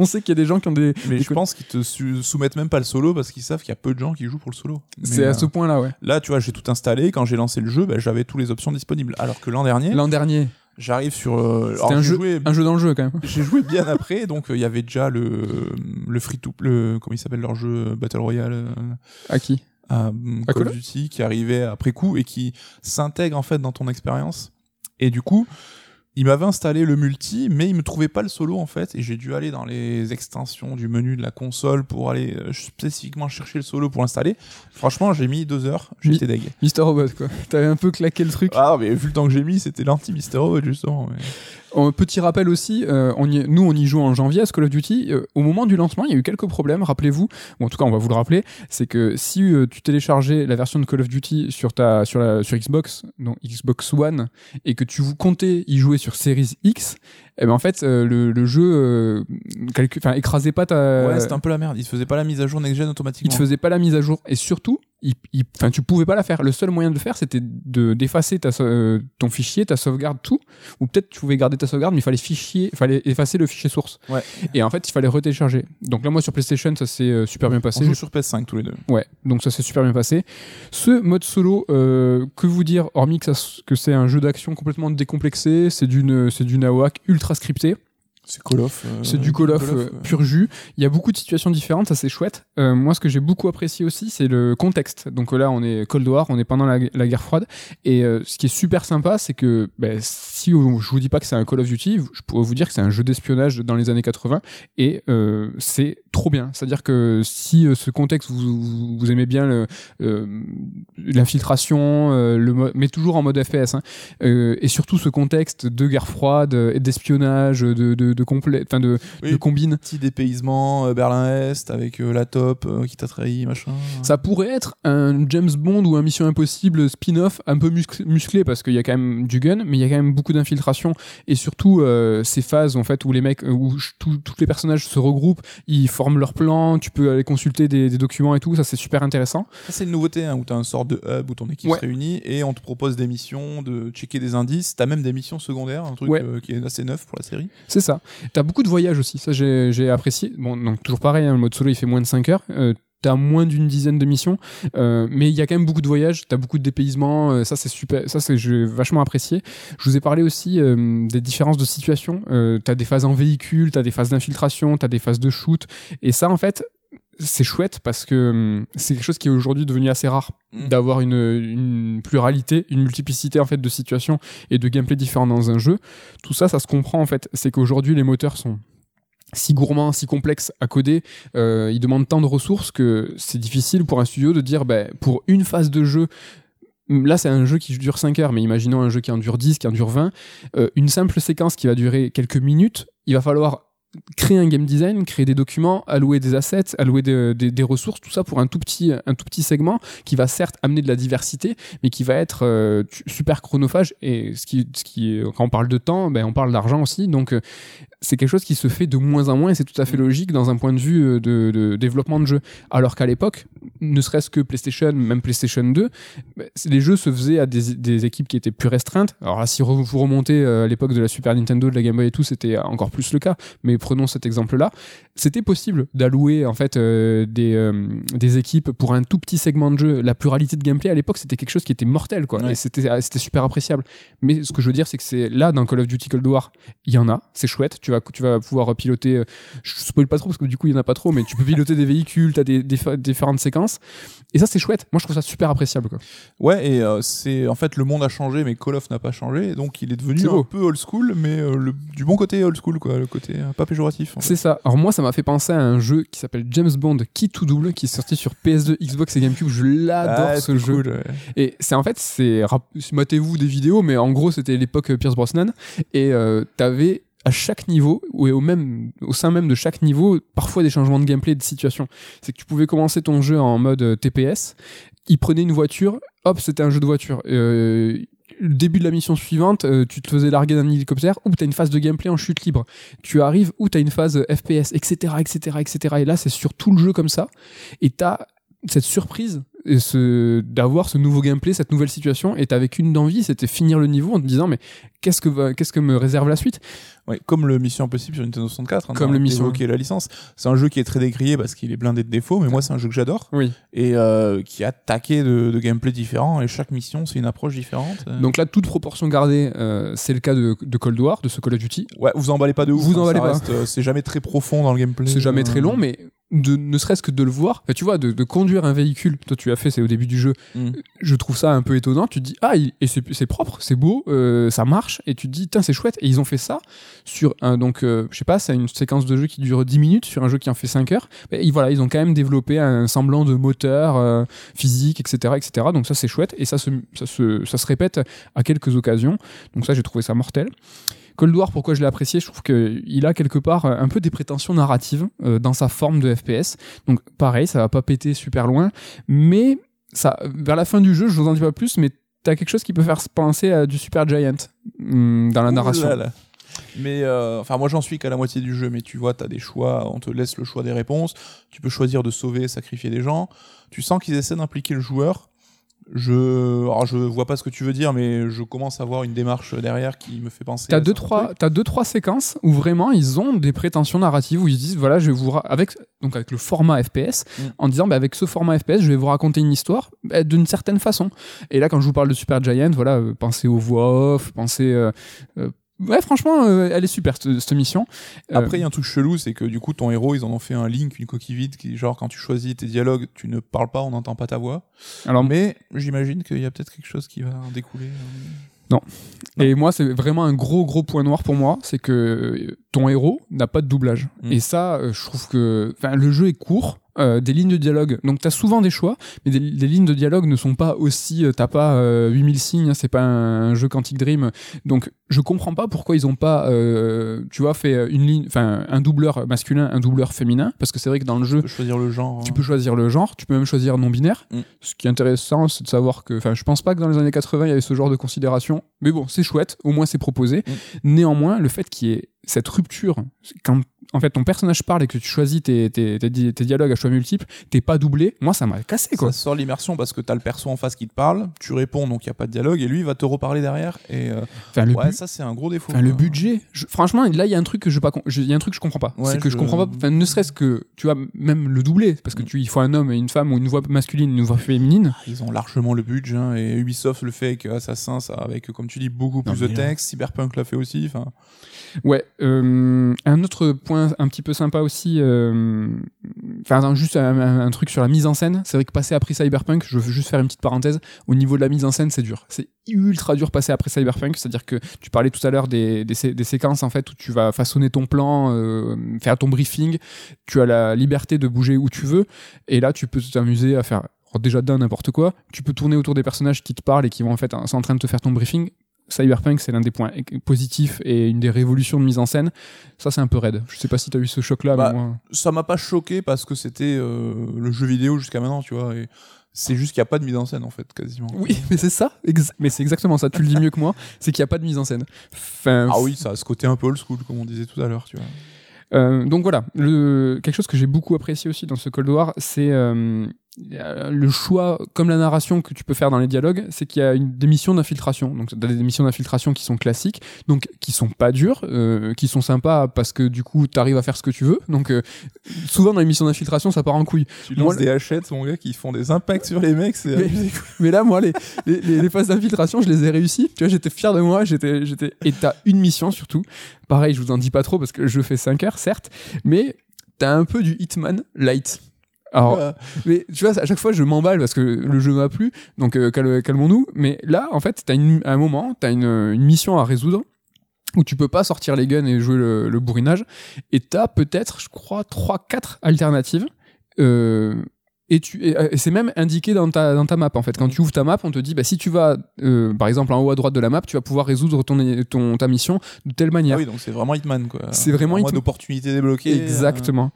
On sait qu'il y a des gens qui ont des. Mais des je pense qu'ils te soumettent même pas le solo parce qu'ils savent qu'il y a peu de gens qui jouent pour le solo. C'est à euh, ce point-là, ouais. Là, tu vois, j'ai tout installé. Quand j'ai lancé le jeu, ben, j'avais toutes les options disponibles. Alors que l'an dernier, L'an dernier, j'arrive sur. euh, c'était un jeu, joué- un jeu dans le jeu quand même. J'ai joué bien après, donc euh, il y avait déjà le le free to le comment il s'appelle leur jeu Battle Royale. euh, À qui? à À Call Call of Duty qui arrivait après coup et qui s'intègre en fait dans ton expérience. Et du coup, il m'avait installé le multi, mais il me trouvait pas le solo en fait, et j'ai dû aller dans les extensions du menu de la console pour aller euh, spécifiquement chercher le solo pour l'installer. Franchement, j'ai mis deux heures, j'étais deg. Mister Robot, quoi. T'avais un peu claqué le truc. Ah, mais vu le temps que j'ai mis, c'était l'anti Mister Robot justement. mais- Un petit rappel aussi, euh, nous on y joue en janvier à ce Call of Duty. Euh, au moment du lancement, il y a eu quelques problèmes. Rappelez-vous, ou en tout cas on va vous le rappeler, c'est que si euh, tu téléchargeais la version de Call of Duty sur sur Xbox, donc Xbox One, et que tu vous comptais y jouer sur Series X, eh ben en fait euh, le, le jeu euh, enfin écrasait pas ta, Ouais, c'était un peu la merde. Il se faisait pas la mise à jour next gen il automatiquement. te faisait pas la mise à jour et surtout il, il- enfin tu pouvais pas la faire le seul moyen de le faire c'était de d'effacer ta euh, ton fichier ta sauvegarde tout ou peut-être tu pouvais garder ta sauvegarde mais il fallait fichier il fallait effacer le fichier source Ouais. et en fait il fallait retélécharger donc là moi sur PlayStation ça s'est super bien On passé joue sur PS5 tous les deux. ouais donc ça s'est super bien passé ce mode solo euh, que vous dire hormis que, ça s- que c'est un jeu d'action complètement décomplexé c'est d'une c'est d'une AOAC ultra scriptée C'est Call of. euh, C'est du Call of, euh, euh, pur jus. Il y a beaucoup de situations différentes, ça c'est chouette. Euh, moi, ce que j'ai beaucoup apprécié aussi, c'est le contexte. Donc là, on est Cold War, on est pendant la, la guerre froide. Et ce qui est super sympa, c'est que ben, si on- je vous dis pas que c'est un Call of Duty, je pourrais vous dire que c'est un jeu d'espionnage dans les années 80. Et c'est trop bien. C'est-à-dire que si ce contexte, vous, vous aimez bien l'infiltration, mais toujours en mode FPS, hein, et surtout ce contexte de guerre froide d'espionnage, de, de, de complet, enfin de, Oui. de combine. Petit dépaysement, euh, Berlin-Est, avec euh, la top euh, qui t'a trahi, machin. Ça pourrait être un James Bond ou un Mission Impossible spin-off un peu musc- musclé parce qu'il y a quand même du gun, mais il y a quand même beaucoup d'infiltration et surtout euh, ces phases en fait où les mecs, où tous les personnages se regroupent, ils forment leur plan, tu peux aller consulter des, des documents et tout, ça c'est super intéressant. Ça, c'est une nouveauté, hein, où t'as un sort de hub où ton équipe Ouais. se réunit et on te propose des missions, de checker des indices. T'as même des missions secondaires, un truc Ouais. euh, qui est assez neuf pour la série. C'est ça. T'as beaucoup de voyages aussi, ça j'ai apprécié. Bon, donc toujours pareil, hein, le mode solo il fait moins de 5 heures. Euh, T'as moins d'une dizaine de missions, euh, mais il y a quand même beaucoup de voyages. T'as beaucoup de dépaysements, euh, ça c'est super, ça c'est j'ai vachement apprécié. Je vous ai parlé aussi des différences de situation. T'as des phases en véhicule, t'as des phases d'infiltration, t'as des phases de shoot, et ça en fait c'est chouette parce que hum, c'est quelque chose qui est aujourd'hui devenu assez rare Mm. d'avoir une, une pluralité, une multiplicité en fait de situations et de gameplay différents dans un jeu. Tout ça, ça se comprend en fait. C'est qu'aujourd'hui les moteurs sont si gourmands, si complexes à coder, euh, ils demandent tant de ressources que c'est difficile pour un studio de dire ben, pour une phase de jeu. Là, c'est un jeu qui dure 5 heures, mais imaginons un jeu qui en dure 10, qui en dure 20. euh, une simple séquence qui va durer quelques minutes, il va falloir créer un game design, créer des documents, allouer des assets, allouer des, ressources, tout ça pour un tout petit, un tout petit segment qui va certes amener de la diversité, mais qui va être euh, super chronophage. Et ce qui, ce qui, quand on parle de temps, ben, on parle d'argent aussi. Donc euh, c'est quelque chose qui se fait de moins en moins et c'est tout à fait logique dans un point de vue euh, de, de développement de jeu. Alors qu'à l'époque, ne serait-ce que PlayStation, même PlayStation 2, ben, les jeux se faisaient à des, des équipes qui étaient plus restreintes. Alors là, si vous remontez à l'époque de la Super Nintendo, de la Game Boy et tout, c'était encore plus le cas. Mais prenons cet exemple-là. C'était possible d'allouer en fait euh, des, euh, des équipes pour un tout petit segment de jeu. La pluralité de gameplay à l'époque, c'était quelque chose qui était mortel, quoi. Ouais. Et c'était c'était super appréciable. Mais ce que je veux dire, c'est que c'est là dans Call of Duty Cold War, il y en a, c'est chouette. Tu vas, tu vas pouvoir piloter. euh, Je spoil pas trop parce que du coup il y en a pas trop, mais tu peux piloter des véhicules, t'as des, différentes séquences. Et ça c'est chouette. Moi je trouve ça super appréciable. Quoi. Ouais, et euh, c'est en fait le monde a changé, mais Call of n'a pas changé, donc il est devenu C'est beau. un peu old school, mais euh, le, du bon côté old school, quoi, le côté euh, pas péjoratif. en fait. C'est ça. Alors moi ça m'a fait penser à un jeu qui s'appelle James Bond Key to Double qui est sorti sur PS2, Xbox et GameCube. Je l'adore Ah, ce jeu. cool, ouais. Et c'est en fait, c'est matez-vous des vidéos, mais en gros, c'était l'époque Pierce Brosnan. Et euh, t'avais à chaque niveau, ou au, même, au sein même de chaque niveau, parfois des changements de gameplay, de situation. C'est que tu pouvais commencer ton jeu en mode euh, TPS, il prenait une voiture, hop, c'était un jeu de voiture. Euh, le début de la mission suivante, euh, tu te faisais larguer d'un hélicoptère, ou t'as une phase de gameplay en chute libre. Tu arrives, ou t'as une phase euh, FPS, etc., etc., etc. Et là, c'est sur tout le jeu comme ça. Et t'as cette surprise et ce d'avoir ce nouveau gameplay, cette nouvelle situation, et t'avais qu'une envie, c'était finir le niveau en te disant mais qu'est-ce que va- qu'est-ce que me réserve la suite? Ouais, comme le Mission Impossible sur Nintendo 64. hein, Comme le Mission- évoqué la licence. C'est un jeu qui est très décrié parce qu'il est blindé de défauts, mais moi c'est un jeu que j'adore Oui. et euh, qui a taqué de, de gameplay différents et chaque mission c'est une approche différente. Euh, Donc là, toute proportion gardée, euh, c'est le cas de, de Cold War, de ce Call of Duty. ouais, vous emballez pas de ouf. Vous hein, emballez pas. euh, c'est jamais très profond dans le gameplay. C'est jamais très long, mais de, ne serait-ce que de le voir, enfin, tu vois, de, de conduire un véhicule, toi tu as fait, c'est au début du jeu, Mm. je trouve ça un peu étonnant. Tu te dis, ah, il- et c'est propre, c'est beau, euh, ça marche, et tu te dis, tiens, c'est chouette. Et ils ont fait ça sur un, donc, euh, je sais pas, c'est une séquence de jeu qui dure 10 minutes sur un jeu qui en fait 5 heures. Et voilà, ils ont quand même développé un semblant de moteur euh, physique, etc., etc. Donc ça, c'est chouette, et ça se, ça, se, ça se répète à quelques occasions. Donc ça, j'ai trouvé ça mortel. Cold War, pourquoi je l'ai apprécié Je trouve qu'il a quelque part un peu des prétentions narratives euh, dans sa forme de FPS. Donc pareil, ça va pas péter super loin, mais ça, vers la fin du jeu, je vous en dis pas plus, mais t'as quelque chose qui peut faire penser à du Super Giant hum, dans la narration. là là. Mais euh, enfin, moi j'en suis qu'à la moitié du jeu, mais tu vois, t'as des choix, on te laisse le choix des réponses. Tu peux choisir de sauver, sacrifier des gens. Tu sens qu'ils essaient d'impliquer le joueur. Je, alors je vois pas ce que tu veux dire, mais je commence à voir une démarche derrière qui me fait penser. T'as deux trois, t'as deux trois séquences où vraiment ils ont des prétentions narratives où ils se disent voilà je vais vous avec donc avec le format FPS Mm. en disant bah, avec ce format FPS je vais vous raconter une histoire bah, d'une certaine façon et là quand je vous parle de Super Giant voilà euh, pensez aux voix off pensez euh, euh, ouais, franchement, euh, elle est super cette, cette mission. Euh, Après, il y a un truc chelou, c'est que du coup, ton héros, ils en ont fait un link, une coquille vide, qui, genre, quand tu choisis tes dialogues, tu ne parles pas, on n'entend pas ta voix. alors, Mais j'imagine qu'il y a peut-être quelque chose qui va en découler. euh. Et moi, c'est vraiment un gros, gros point noir pour moi, c'est que ton héros n'a pas de doublage. Mm. Et ça, je trouve que, enfin, le jeu est court. Euh, des lignes de dialogue. Donc t'as souvent des choix, mais des, des lignes de dialogue ne sont pas aussi. euh, T'as pas euh, 8000 signes, hein, c'est pas un, jeu Quantic Dream. Donc je comprends pas pourquoi ils ont pas, euh, tu vois, fait une ligne, enfin un doubleur masculin, un doubleur féminin, parce que c'est vrai que dans le jeu, Tu peux choisir le genre. tu hein. peux choisir le genre, tu peux même choisir non binaire. Mm. Ce qui est intéressant, c'est de savoir que, enfin, je pense pas que dans les années 80 il y avait ce genre de considération, mais bon, c'est chouette, au moins c'est proposé. Mm. Néanmoins, le fait qu'il y ait cette rupture, quand en fait ton personnage parle et que tu choisis tes, tes, tes, di- tes dialogues à choix multiples, t'es pas doublé, moi ça m'a cassé quoi. Ça sort l'immersion parce que t'as le perso en face qui te parle, tu réponds donc il y a pas de dialogue et lui il va te reparler derrière et euh, Enfin, le, ouais ça c'est un gros défaut. enfin, le budget, je- franchement, là il y a un truc que je pas, com- je- il y a un truc que je comprends pas. Ouais, c'est que je... je- comprends pas, enfin, ne serait-ce que, tu vois, même le doubler, parce que Mm. tu, il faut un homme et une femme ou une voix masculine, une voix féminine. Ils ont largement le budget hein, et Ubisoft le fait avec Assassin ça avec comme tu dis beaucoup plus de là- texte, Cyberpunk l'a fait aussi. Enfin Ouais, euh, un autre point un petit peu sympa aussi, euh, enfin non, juste un, truc sur la mise en scène. C'est vrai que passer après Cyberpunk, je veux juste faire une petite parenthèse. Au niveau de la mise en scène, c'est dur. C'est ultra dur passer après Cyberpunk. C'est-à-dire que tu parlais tout à l'heure des, des, sé- des séquences en fait où tu vas façonner ton plan, euh, faire ton briefing. Tu as la liberté de bouger où tu veux, et là tu peux t'amuser à faire déjà d'un n'importe quoi. Tu peux tourner autour des personnages qui te parlent et qui vont en fait sont en train de te faire ton briefing. Cyberpunk, c'est l'un des points positifs et une des révolutions de mise en scène. Ça, c'est un peu raide. Je sais pas si t'as eu ce choc-là, Bah, moi... ça m'a pas choqué parce que c'était euh, le jeu vidéo jusqu'à maintenant tu vois et c'est juste qu'il y a pas de mise en scène en fait quasiment. Oui, mais c'est ça. mais c'est exactement ça. Tu le dis mieux que moi. C'est qu'il n'y a pas de mise en scène. Enfin, Ah oui, ça a ce côté un peu old school comme on disait tout à l'heure, tu vois. Euh, donc voilà, le, quelque chose que j'ai beaucoup apprécié aussi dans ce Cold War, c'est euh, le choix, comme la narration que tu peux faire dans les dialogues, c'est qu'il y a une, des missions d'infiltration. Donc t'as des missions d'infiltration qui sont classiques, donc qui sont pas dures, euh, qui sont sympas parce que du coup t'arrives à faire ce que tu veux. Donc euh, souvent dans les missions d'infiltration, ça part en couille. Tu Moi, lances des hachettes, mon gars, qui font des impacts sur les mecs, Mais- là, moi, les, les, les- les phases d'infiltration, je les ai réussies. Tu vois, j'étais fier de moi. J'étais, j'étais. Et t'as une mission surtout. Pareil, je vous en dis pas trop parce que le jeu fait 5 heures, certes, mais t'as un peu du Hitman light. Alors, Ouais. mais tu vois, à chaque fois, je m'emballe parce que le jeu m'a plu. Donc, euh, calmons-nous. Mais là, en fait, t'as une, à un moment, t'as une, une mission à résoudre où tu peux pas sortir les guns et jouer le, le bourrinage. Et t'as peut-être, je crois, 3-4 alternatives. Euh, et, tu, et, et c'est même indiqué dans ta, dans ta map en fait. Quand tu ouvres ta map, on te dit bah, si tu vas euh, par exemple en haut à droite de la map, tu vas pouvoir résoudre ton, ton, ta mission de telle manière. Ah oui, donc c'est vraiment Hitman, quoi. C'est vraiment En Hitman. opportunité débloquée. euh, Exactement.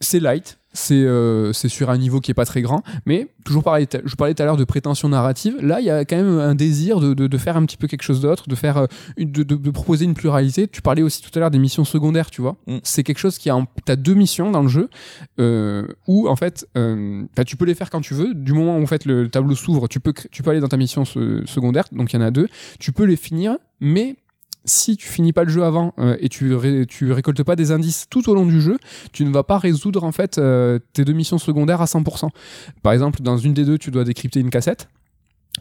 C'est light, c'est euh, c'est sur un niveau qui est pas très grand, mais toujours pareil. Je parlais tout à l'heure de prétention narrative. Là, il y a quand même un désir de, de, de faire un petit peu quelque chose d'autre, de faire euh, de, de, de proposer une pluralité. Tu parlais aussi tout à l'heure des missions secondaires, tu vois. Mm. C'est quelque chose qui a. T'as deux missions dans le jeu euh, où en fait, euh, tu peux les faire quand tu veux. Du moment où en fait le tableau s'ouvre, tu peux tu peux aller dans ta mission se- secondaire. Donc il y en a deux. Tu peux les finir, mais si tu finis pas le jeu avant euh, et tu, ré- tu récoltes pas des indices tout au long du jeu, tu ne vas pas résoudre en fait euh, tes deux missions secondaires à 100%. Par exemple, dans une des deux, tu dois décrypter une cassette.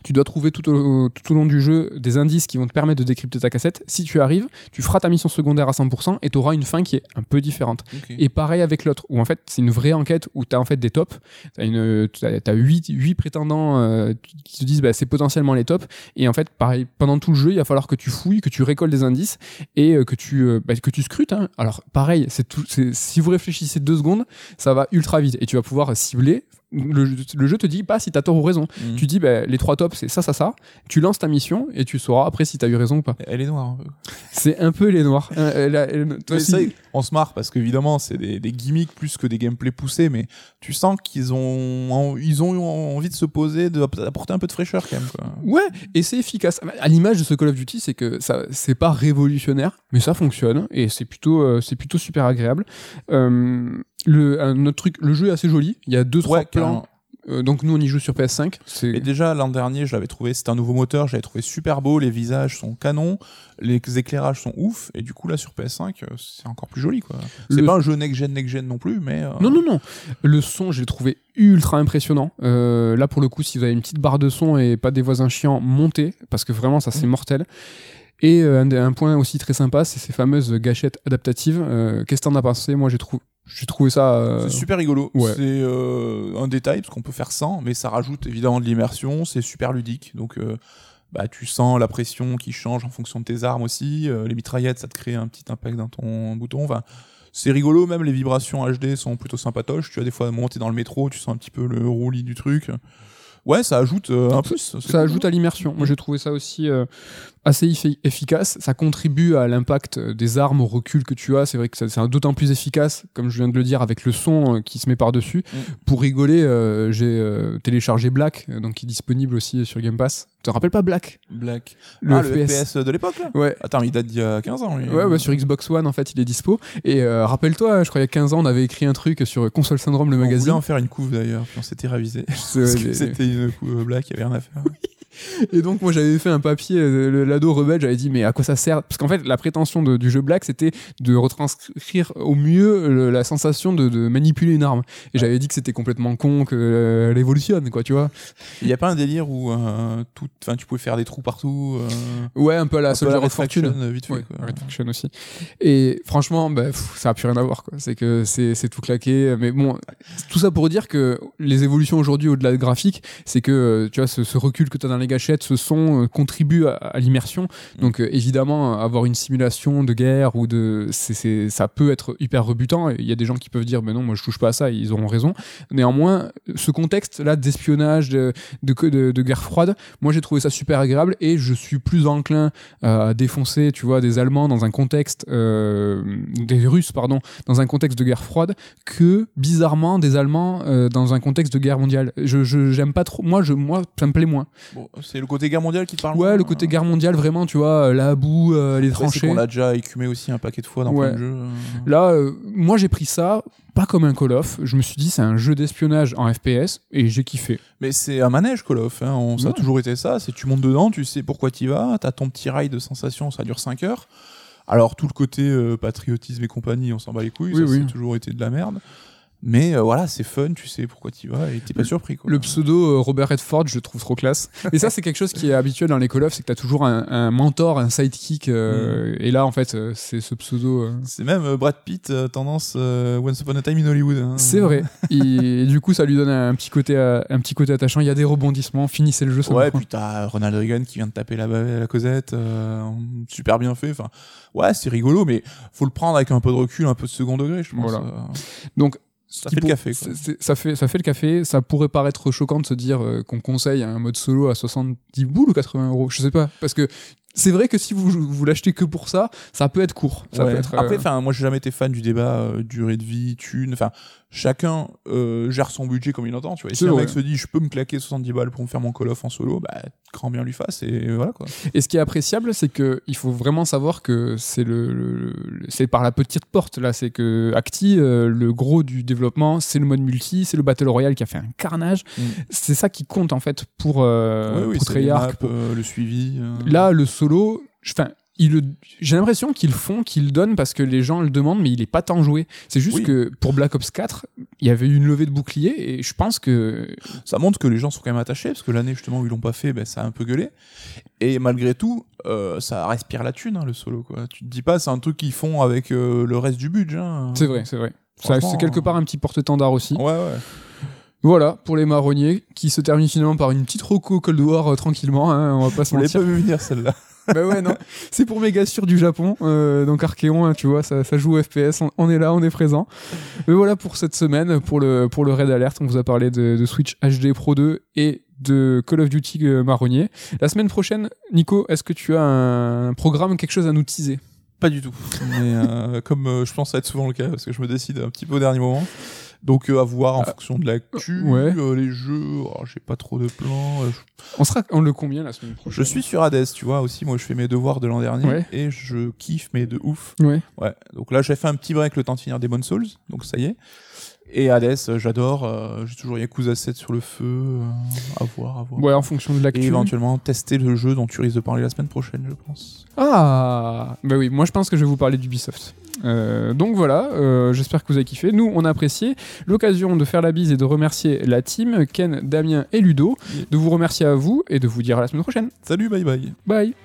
Tu dois trouver tout au, tout au long du jeu des indices qui vont te permettre de décrypter ta cassette. Si tu arrives, tu feras ta mission secondaire à 100% et tu auras une fin qui est un peu différente. Et pareil avec l'autre, où en fait c'est une vraie enquête où tu as en fait des tops. Tu as, 8, huit prétendants euh, qui te disent bah, c'est potentiellement les tops. Et en fait, pareil, pendant tout le jeu, il va falloir que tu fouilles, que tu récoltes des indices et euh, que, tu, euh, bah, que tu scrutes. hein. Alors pareil, c'est- si vous réfléchissez deux secondes, ça va ultra vite et tu vas pouvoir cibler. Le, le jeu te dit pas si t'as tort ou raison. Mhm. Tu dis bah, les trois tops c'est ça, ça, ça. Tu lances ta mission et tu sauras après si t'as eu raison ou pas. Elle est noire peu. C'est un peu les noirs. Euh, elle elle- ça, on se marre parce qu'évidemment, c'est des, des gimmicks plus que des gameplays poussés, mais tu sens qu'ils ont, ils ont eu envie de se poser, d'apporter un peu de fraîcheur quand même. Quoi. Ouais, et c'est efficace. À l'image de ce Call of Duty, c'est que ça, c'est pas révolutionnaire, mais ça fonctionne et c'est plutôt, euh, c'est plutôt super agréable. Euh, le, un autre truc, le jeu est assez joli. Il y a deux trois Ouais, plans. Euh, donc nous on y joue sur PS5. C'est Et déjà l'an dernier, je l'avais trouvé, c'était un nouveau moteur, je l'avais trouvé super beau, les visages sont canons, les éclairages sont ouf, et du coup là sur PS5, euh, c'est encore plus joli quoi. C'est Le- pas un jeu next gen next gen non plus, mais euh, Non, non, non. Le son, je l'ai trouvé ultra impressionnant. Euh, là, pour le coup, si vous avez une petite barre de son et pas des voisins chiants, montez, parce que vraiment, ça, c'est mortel. Et un, un point aussi très sympa, c'est ces fameuses gâchettes adaptatives. Qu'est-ce que t'en as pensé? Moi, j'ai trouvé, j'ai trouvé ça. euh, C'est super rigolo. ouais. C'est euh, un détail parce qu'on peut faire sans, mais ça rajoute évidemment de l'immersion. C'est super ludique. Donc, euh, bah, tu sens la pression qui change en fonction de tes armes aussi. Les mitraillettes, ça te crée un petit impact dans ton bouton. Enfin, c'est rigolo. Même les vibrations HD sont plutôt sympatoches. Tu as des fois monter dans le métro, tu sens un petit peu le roulis du truc. Ouais, ça ajoute euh, un plus. Ça cool. ajoute à l'immersion. Moi, j'ai trouvé ça aussi euh, assez effi- efficace. Ça contribue à l'impact des armes, au recul que tu as. C'est vrai que c'est d'autant plus efficace, comme je viens de le dire, avec le son euh, qui se met par-dessus. Mm. Pour rigoler, euh, j'ai euh, téléchargé Black, donc qui est disponible aussi sur Game Pass. Tu te rappelles pas Black? Black. Le ah, le FPS. FPS de l'époque là? Ouais. Attends, il date d'il y a 15 ans. lui. Ouais, ouais, sur Xbox One, en fait, il est dispo. Et euh, rappelle-toi, je crois il y a 15 ans, on avait écrit un truc sur Console Syndrome, le On voulait magazine. en faire une couve d'ailleurs, puis on s'était ravisé. C'était une couve black, il y avait rien à faire. Et donc moi j'avais fait un papier, euh, l'ado rebelle, j'avais dit mais à quoi ça sert? Parce qu'en fait la prétention de- du jeu Black c'était de retranscrire au mieux le- la sensation de, de manipuler une arme. Et j'avais dit que c'était complètement con, que euh, elle évolutionne quoi, tu vois. Il y a pas un délire où euh, tout, tu pouvais faire des trous partout. euh, Ouais, un peu à la un Soldier of Fortune. Vite fait. Ouais, quoi. Red Faction aussi. Et franchement, bah, pff, ça a plus rien à voir. quoi. C'est que c'est c'est tout claqué. Mais bon, tout ça pour dire que les évolutions aujourd'hui au-delà de graphique, c'est que euh, tu vois ce, ce recul que tu as dans les gâchettes, ce son euh, contribue à, à l'immersion. Donc euh, évidemment, avoir une simulation de guerre ou de, ça peut être hyper rebutant. Il y a des gens qui peuvent dire, mais non, moi je touche pas à ça. Ils auront raison. Néanmoins, ce contexte-là d'espionnage, de, de, de, de guerre froide, moi j'ai trouvé ça super agréable et je suis plus enclin à défoncer, tu vois, des Allemands dans un contexte, euh, des Russes, pardon, dans un contexte de guerre froide, que bizarrement des Allemands euh, dans un contexte de guerre mondiale. Je je- j'aime pas trop. Moi, je, moi, ça me plaît moins. Bon, c'est le côté guerre mondiale qui te parle Ouais, le côté euh. guerre mondiale, vraiment, tu vois, la boue, euh, les tranchées. qu'on l'a déjà écumé aussi un paquet de fois dans Ouais. plein de jeux. euh. Là, euh, moi, j'ai pris ça pas comme un Call of. Je me suis dit, c'est un jeu d'espionnage en FPS et j'ai kiffé. Mais c'est un manège Call of, hein. on- ça a toujours été ça. C'est tu montes dedans, tu sais pourquoi tu vas, t'as ton petit rail de sensation, ça dure 5 heures. Alors tout le côté euh, patriotisme et compagnie, on s'en bat les couilles, Oui, ça oui. c'est toujours été de la merde. Mais euh, voilà, c'est fun, tu sais pourquoi tu vas et t'es pas surpris. Quoi. Le pseudo euh, Robert Redford, je le trouve trop classe. Et ça, c'est quelque chose qui est habituel dans les Call of, c'est que t'as toujours un, un mentor, un sidekick. euh, Et là, en fait, euh, c'est ce pseudo. euh, C'est même Brad Pitt, tendance euh, Once Upon a Time in Hollywood. hein. C'est vrai. Et, et du coup, ça lui donne un petit côté, un petit côté attachant. Il y a des rebondissements. Finissez le jeu. Ça Ouais, puis t'as Ronald Reagan qui vient de taper la, la Cosette, euh, super bien fait. Enfin, ouais, c'est rigolo, mais faut le prendre avec un peu de recul, un peu de second degré, je pense. Voilà. Donc, ça fait le café. Quoi. ça fait, ça fait le café. Ça pourrait paraître choquant de se dire euh, qu'on conseille un mode solo à 70 boules ou 80 euros. Je sais pas. Parce que c'est vrai que si vous, vous l'achetez que pour ça, ça peut être court. Ça Ouais. peut être, euh, Après, enfin, moi, j'ai jamais été fan du débat euh, durée de vie, thune. Enfin, chacun euh, gère son budget comme il entend. Tu vois. Et si un mec se dit, je peux me claquer 70 balles pour me faire mon Call of en solo, bah, grand bien lui fasse et voilà quoi. Et ce qui est appréciable, c'est que il faut vraiment savoir que c'est le, le- le- c'est par la petite porte là, c'est que Acti, le gros du développement, c'est le mode multi, c'est le battle royale qui a fait un carnage. Mm. C'est ça qui compte en fait pour oui, oui, pour c'est les Treyarch. pour- le suivi. Là, le solo, enfin. ils le- J'ai l'impression qu'ils font, qu'ils donnent parce que les gens le demandent, mais il est pas tant joué. C'est juste Oui. que pour Black Ops 4, il y avait eu une levée de bouclier et je pense que ça montre que les gens sont quand même attachés parce que l'année justement où ils l'ont pas fait ben, ça a un peu gueulé et malgré tout euh, ça respire la thune hein, le solo quoi tu te dis pas c'est un truc qu'ils font avec euh, le reste du budget hein. c'est vrai, c'est vrai. C'est quelque part un petit porte-étendard aussi. ouais ouais Voilà pour les marronniers qui se termine finalement par une petite roco Cold War euh, tranquillement. hein, on va pas se je l'ai mentir. pas vu venir celle-là bah ouais non. C'est pour mes gars sûrs du Japon. euh, donc Archeon, hein, tu vois, ça, joue au FPS. On, est là, on est présent. Mais voilà pour cette semaine pour le Red Alert. On vous a parlé de, Switch HD Pro 2 et de Call of Duty euh, marronnier. La semaine prochaine, Nico, est-ce que tu as un programme, quelque chose à nous teaser? Pas du tout euh, comme je pense être souvent le cas parce que je me décide un petit peu au dernier moment donc euh, à voir en Ah, fonction de l'actu ouais. euh, les jeux oh, j'ai pas trop de plans euh, On sera on le combien la semaine prochaine je suis sur Hades tu vois aussi moi je fais mes devoirs de l'an dernier Ouais. et je kiffe mais de ouf Ouais. Ouais, donc là j'ai fait un petit break le temps de finir Demon Souls, donc ça y est. Et Hades, euh, j'adore, euh, j'ai toujours Yakuza 7 sur le feu, euh, à voir, à voir. Ouais, en fonction de Et l'actu. éventuellement tester le jeu dont tu risques de parler la semaine prochaine, je pense. Ah Bah oui, moi je pense que je vais vous parler d'Ubisoft. Euh, donc voilà, euh, j'espère que vous avez kiffé. Nous, on a apprécié l'occasion de faire la bise et de remercier la team, Ken, Damien et Ludo, de vous remercier à vous et de vous dire à la semaine prochaine. Salut, bye bye. Bye